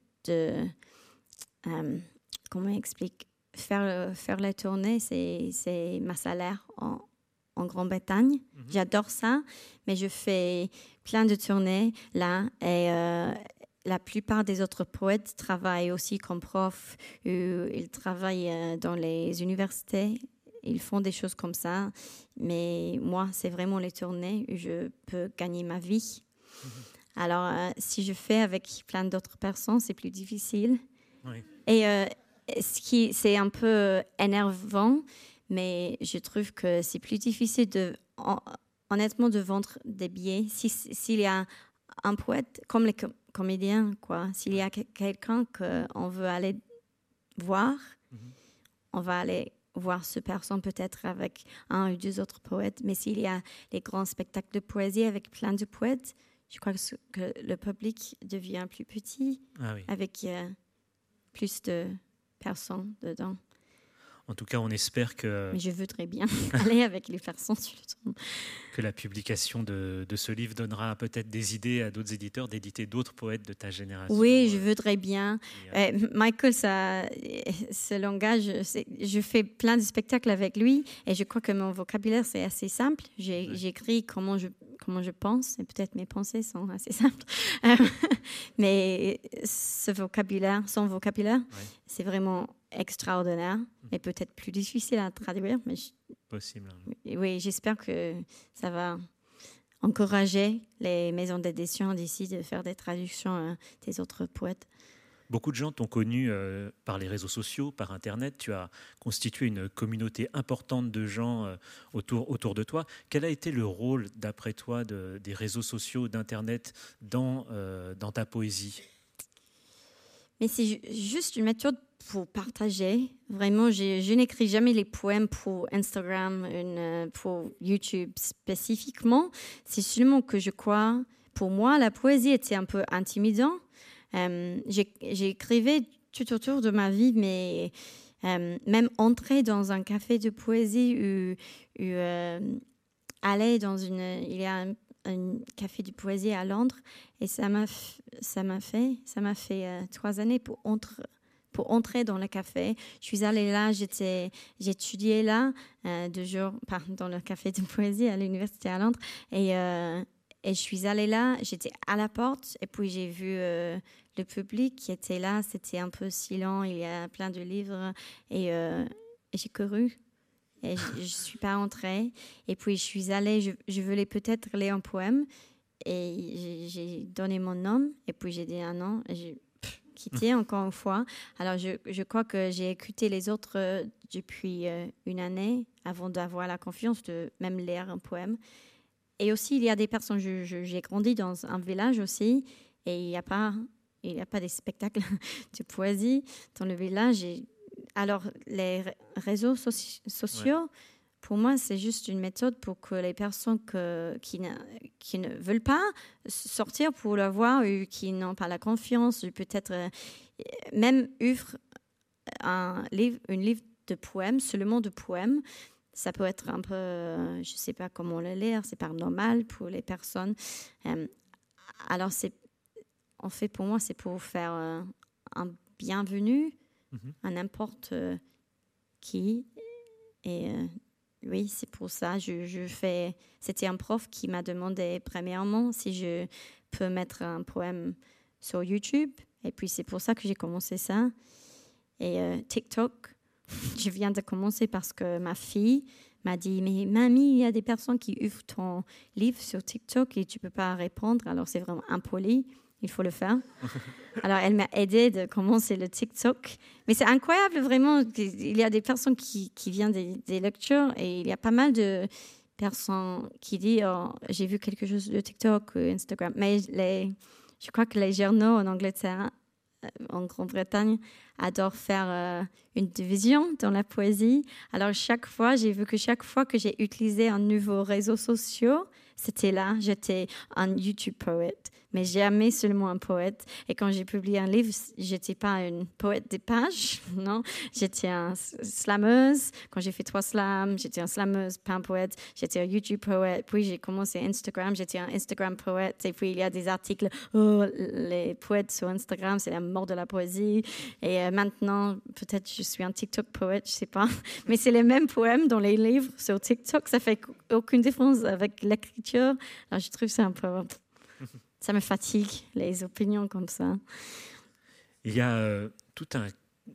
comment on explique, faire, faire la tournée, c'est ma salaire en, en Grande-Bretagne. Mhm. J'adore ça, mais je fais plein de tournées là et euh, la plupart des autres poètes travaillent aussi comme profs, ils travaillent euh, dans les universités, ils font des choses comme ça. Mais moi, c'est vraiment les tournées où je peux gagner ma vie. Mhm. Alors, euh, si je fais avec plein d'autres personnes, c'est plus difficile. Et ce qui, c'est un peu énervant, mais je trouve que c'est plus difficile de, honnêtement de vendre des billets. S'il y a un poète comme les comédiens quoi. S'il y a quelqu'un qu'on veut aller voir mhm. on va aller voir ce personne peut-être avec un ou deux autres poètes. Mais s'il y a les grands spectacles de poésie avec plein de poètes je crois que, le public devient plus petit ah avec plus de personnes dedans. En tout cas, on espère que. Mais je voudrais bien aller avec les personnes sur le Que la publication de, ce livre donnera peut-être des idées à d'autres éditeurs d'éditer d'autres poètes de ta génération. Oui, je voudrais bien. Euh, Michael, ça, ce langage, je fais plein de spectacles avec lui et je crois que mon vocabulaire, c'est assez simple. J'écris comment je, comment je pense et peut-être mes pensées sont assez simples. Euh, mais ce vocabulaire, son vocabulaire, c'est vraiment extraordinaire et peut-être plus difficile à traduire. Mais Possible. Oui, j'espère que ça va encourager les maisons d'édition d'ici de faire des traductions euh, des autres poètes. Beaucoup de gens t'ont connu euh, par les réseaux sociaux, par Internet. Tu as constitué une communauté importante de gens euh, autour, autour de toi. Quel a été le rôle, d'après toi, de, des réseaux sociaux, d'Internet dans, dans ta poésie? Mais c'est juste une méthode pour partager. Vraiment, je, n'écris jamais les poèmes pour Instagram, euh, pour YouTube spécifiquement. C'est seulement que je crois, pour moi, la poésie était un peu intimidant. Euh, J'écrivais tout autour de ma vie, mais euh, même entrer dans un café de poésie ou, euh, aller dans une... Il y a un, café de poésie à Londres et ça m'a fait ça m'a fait trois années pour entrer pour entrer dans le café. Je suis allée là, j'étais, j'étudiais là euh, deux jours dans le café de poésie à l'université à Londres. Et, euh, je suis allée là, j'étais à la porte et puis j'ai vu euh, le public qui était là. C'était un peu silent, il y a plein de livres et, j'ai couru. Et je ne suis pas entrée. Et puis je suis allée, je, voulais peut-être lire un poème. Et j'ai donné mon nom. Et puis j'ai dit un nom. Et quitté encore une fois. Alors, je, je crois que j'ai écouté les autres euh, depuis euh, une année avant d'avoir la confiance de même lire un poème. Et aussi, il y a des personnes, j'ai grandi dans un village aussi, et il n'y a pas, il y a pas des spectacles de poésie dans le village. Et alors, les réseaux sociaux, pour moi, c'est juste une méthode pour que les personnes que, qui, ne, qui, ne, veulent pas sortir pour le voir ou qui n'ont pas la confiance, ou peut-être euh, même ouvre un livre, une livre de poèmes, seulement de poèmes. Ça peut être un peu, je ne sais pas comment le lire, c'est pas normal pour les personnes. Euh, alors, c'est, en fait, pour moi, c'est pour faire euh, un bienvenue mm-hmm. à n'importe qui et oui, c'est pour ça. Je, fais. C'était un prof qui m'a demandé premièrement si je peux mettre un poème sur YouTube. Et puis c'est pour ça que j'ai commencé ça. Et euh, TikTok, je viens de commencer parce que ma fille m'a dit Mais mamie, il y a des personnes qui ouvrent ton livre sur TikTok et tu peux pas répondre. Alors c'est vraiment impoli il faut le faire. Alors, elle m'a aidé de commencer le TikTok. Mais c'est incroyable, vraiment. Il y a des personnes qui, viennent des, lectures et il y a pas mal de personnes qui disent oh, J'ai vu quelque chose de TikTok ou Instagram. Mais les, je crois que les journaux en Angleterre, euh, en Grande-Bretagne, adorent faire euh, une division dans la poésie. Alors, chaque fois, j'ai vu que chaque fois que j'ai utilisé un nouveau réseau social, c'était là. J'étais un YouTube poète mais jamais seulement un poète. Et quand j'ai publié un livre, j'étais pas une poète des pages, non, j'étais un slameuse. Quand j'ai fait trois slams, j'étais un slameuse, pas un poète. J'étais un YouTube poète. Puis j'ai commencé Instagram, j'étais un Instagram poète. Et puis il y a des articles, oh, les poètes sur Instagram, c'est la mort de la poésie. Et euh, maintenant, peut-être je suis un TikTok poète, je sais pas. Mais c'est les mêmes poèmes dans les livres sur TikTok. Ça fait aucune différence avec l'écriture. Alors je trouve ça un peu ça me fatigue, les opinions comme ça. Il y a euh, tout un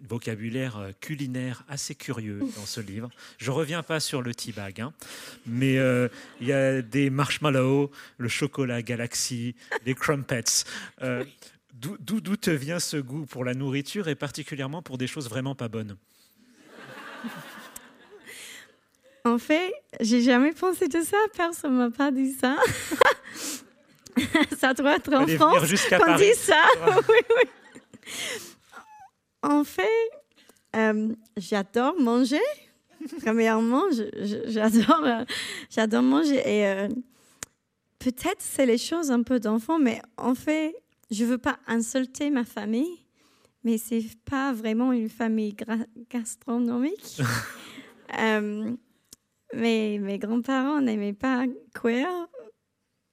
vocabulaire euh, culinaire assez curieux dans ce livre. Je reviens pas sur le T-bag, hein, mais euh, il y a des marshmallows, le chocolat galaxy, des crumpets. D'où te vient ce goût pour la nourriture et particulièrement pour des choses vraiment pas bonnes? En fait, j'ai jamais pensé de ça. Personne m'a pas dit ça. ça doit être en France qu'on dit ça. oui, oui. En fait, euh, j'adore manger. Premièrement, j'adore, euh, j'adore manger. Et euh, peut-être c'est les choses un peu d'enfant, mais en fait, je veux pas insulter ma famille, mais c'est pas vraiment une famille gastronomique. mais mes grands-parents n'aimaient pas queer,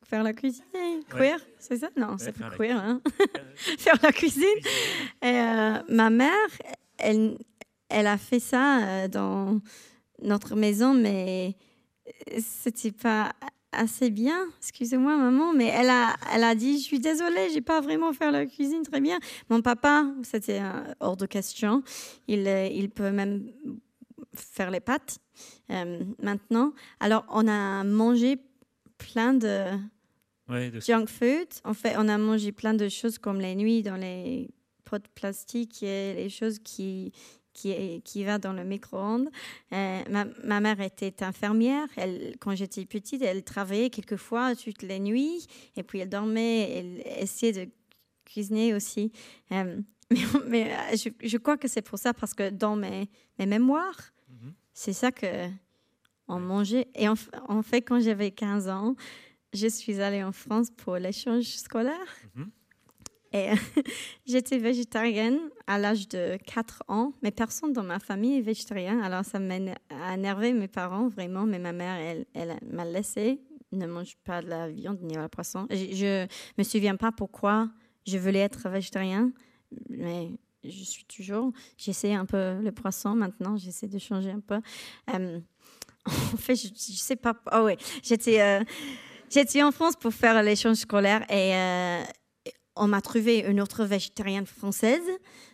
faire la cuisine. Queer, c'est ça? Non, c'est pas queer. Hein? faire la cuisine. Et euh, ma mère, elle, elle a fait ça euh, dans notre maison, mais c'était pas assez bien. Excusez-moi, maman, mais elle a, elle a dit Je suis désolée, j'ai pas vraiment fait la cuisine très bien. Mon papa, c'était euh, hors de question. Il, il peut même faire les pâtes euh, maintenant. Alors, on a mangé plein de, junk food. En fait, on a mangé plein de choses comme les nuits dans les pots de plastique et les choses qui, qui, qui va dans le micro-ondes. Euh, ma, mère était infirmière. Elle, quand j'étais petite, elle travaillait quelquefois toutes les nuits et puis elle dormait. Elle essayait de cuisiner aussi. Euh, mais, euh, je, crois que c'est pour ça, parce que dans mes, mes mémoires, mhm. c'est ça que on mangeait. Et en, fait, quand j'avais 15 ans, je suis allée en France pour l'échange scolaire. Mhm. Et j'étais végétarienne à l'âge de 4 ans, mais personne dans ma famille est végétarien. Alors ça m'a énervé mes parents vraiment, mais ma mère, elle, elle m'a laissé ne mange pas de la viande ni de la poisson. Je, ne me souviens pas pourquoi je voulais être végétarien, mais je suis toujours. J'essaie un peu le poisson maintenant, j'essaie de changer un peu. Euh, en fait, je, ne sais pas. Oh ouais, j'étais euh, j'étais en France pour faire l'échange scolaire et euh, on m'a trouvé une autre végétarienne française.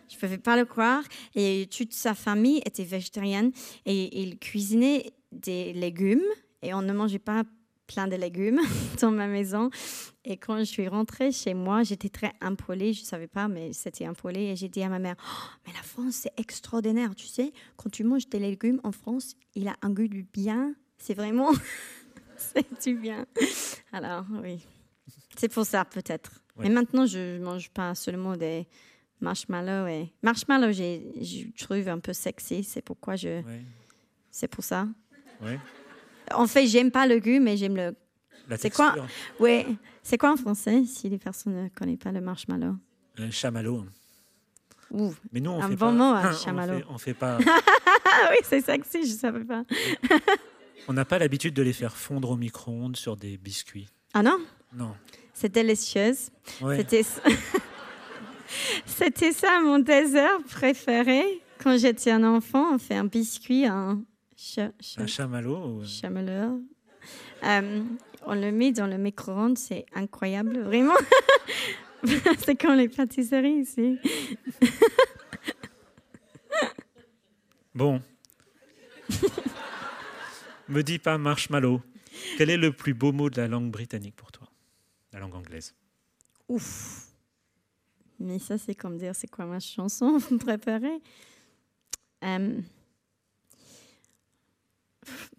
Je ne pouvais pas le croire. Et toute sa famille était végétarienne. Et il cuisinait des légumes. Et on ne mangeait pas plein de légumes dans ma maison. Et quand je suis rentrée chez moi, j'étais très impolée. Je ne savais pas, mais c'était impolé. Et j'ai dit à ma mère, oh, mais la France, c'est extraordinaire. Tu sais, quand tu manges des légumes en France, il a un goût du bien. C'est vraiment... c'est du bien. Alors, oui. C'est pour ça, peut-être. Mais maintenant, je ne mange pas seulement des marshmallows. Et... Marshmallows, je trouve un peu sexy. C'est pourquoi je. C'est pour ça. En fait, j'aime pas le goût, mais j'aime le. C'est quoi Ouais. C'est quoi en français si les personnes ne connaissent pas le marshmallow? Un chamallow. Ouh, mais nous, on un fait bon pas... mot, un chamallow. On fait, fait pas. oui, c'est sexy, je savais pas. On n'a pas l'habitude de les faire fondre au micro-ondes sur des biscuits. Ah non? Non. C'est délicieuse. C'était C'était ça mon dessert préféré. Quand j'étais un enfant, on fait un biscuit, un, un chamallow. Chamallow. Euh, on le met dans le micro-ondes, c'est incroyable, vraiment. c'est comme les pâtisseries ici. bon. Me dis pas marshmallow. Quel est le plus beau mot de la langue britannique pour toi? La langue anglaise. Ouf. Mais ça, c'est comme dire, c'est quoi ma chanson préférée? Euh,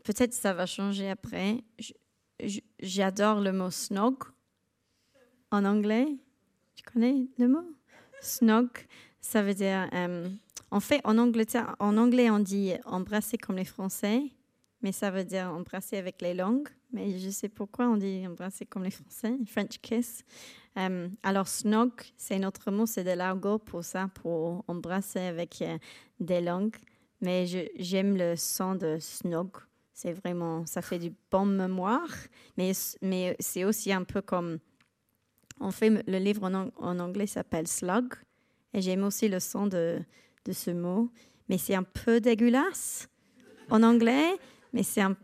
Peut-être ça va changer après. J'adore le mot snog en anglais. Tu connais le mot? Snog, ça veut dire. Euh, en fait, en, en anglais, on dit embrasser comme les Français, mais ça veut dire embrasser avec les langues mais je sais pourquoi on dit embrasser comme les Français, French kiss. Euh, alors, snog, c'est notre mot, c'est de l'argot pour ça, pour embrasser avec euh, des langues. Mais j'aime le son de snog. C'est vraiment, ça fait du bon mémoire. Mais, mais c'est aussi un peu comme, en fait, le livre en, anglais s'appelle slug. Et j'aime aussi le son de, de ce mot. Mais c'est un peu dégueulasse en anglais, mais c'est un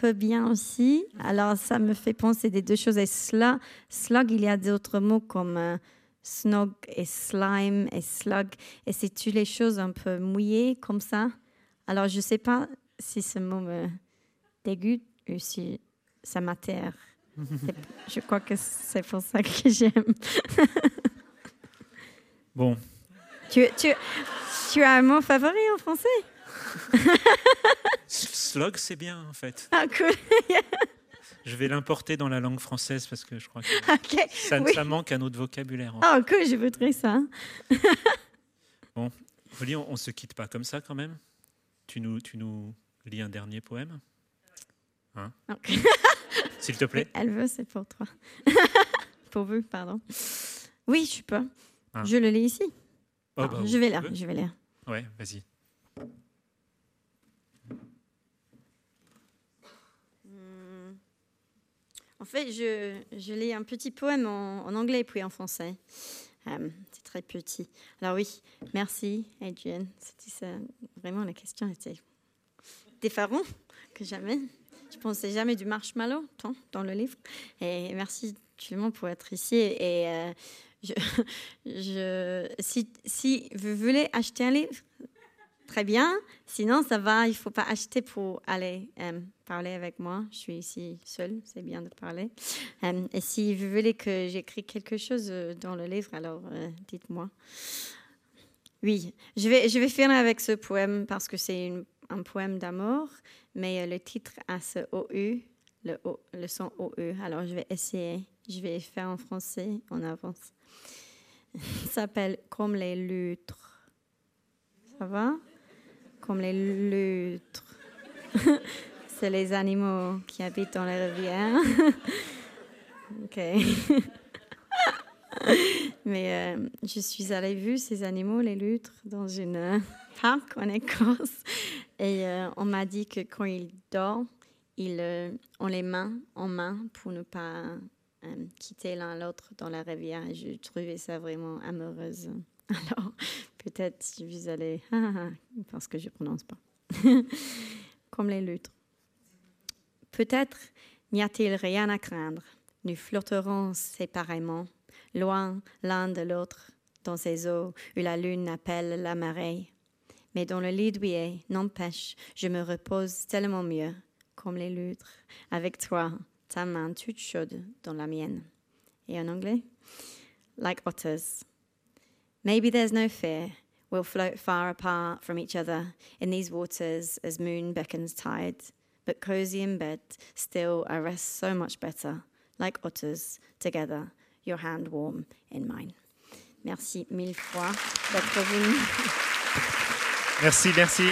peu bien aussi. Alors, ça me fait penser des deux choses. Et slug, slug il y a d'autres mots comme euh, snog et slime et slug. Et c'est toutes les choses un peu mouillées comme ça? Alors, je ne sais pas si ce mot me dégoûte ou si ça m'atterre. je crois que c'est pour ça que j'aime. bon. Tu, tu, tu as un mot favori en français? Slog, c'est bien en fait. Ah, cool. je vais l'importer dans la langue française parce que je crois que ça, manque à notre vocabulaire. Ah, cool, je voudrais ça. bon, Oli, on, ne se quitte pas comme ça quand même. Tu nous, tu nous lis un dernier poème? Hein? S'il te plaît. Elle veut, c'est pour toi. pour vous, pardon. Oui, je peux. Ah. Je le lis ici. Oh, Ah, bah, je vais veux je vais lire. Ouais, vas-y. En fait, je, je lis un petit poème en, anglais puis en français. Euh, c'est très petit. Alors oui, merci Adrienne. C'était. Vraiment, la question était différente que jamais. Je pensais jamais du marshmallow dans le livre. Et merci Clément pour être ici. Et euh, je, je, si, si vous voulez acheter un livre, très bien. Sinon, ça va. Il ne faut pas acheter pour aller euh, parler avec moi. Je suis ici seule. C'est bien de parler. Euh, et si vous voulez que j'écris quelque chose euh, dans le livre, alors dites-moi. Oui, je vais, je vais finir avec ce poème parce que c'est un poème d'amour, mais le titre a ce OU, le, o, le son OU. Alors je vais essayer. Je vais faire en français en avance. Ça s'appelle Comme les loutres. Ça va? Comme les loutres. c'est les animaux qui habitent dans les rivières. ok. Mais euh, je suis allée voir ces animaux, les loutres, dans une euh, parc en Écosse. Et euh, on m'a dit que quand ils dorment, ils ont les mains en main pour ne pas quitter l'un l'autre dans la rivière. Et je trouvais ça vraiment amoureuse. Alors, peut-être vous allez... parce que je ne prononce pas. Comme les loutres. Peut-être n'y a-t-il rien à craindre. Nous flotterons séparément, loin l'un de l'autre, dans ces eaux où la lune appelle la marée. Mais dans le lit douillet, n'empêche, je me repose tellement mieux, comme les loutres, avec toi, ta main toute chaude dans la mienne. Et en anglais? Like otters. Maybe there's no fear. We'll float far apart from each other in these waters as moon beckons tide. But cozy in bed, still I rest so much better, like otters, together, your hand warm in mine. Merci mille fois d'être venu. Merci, merci.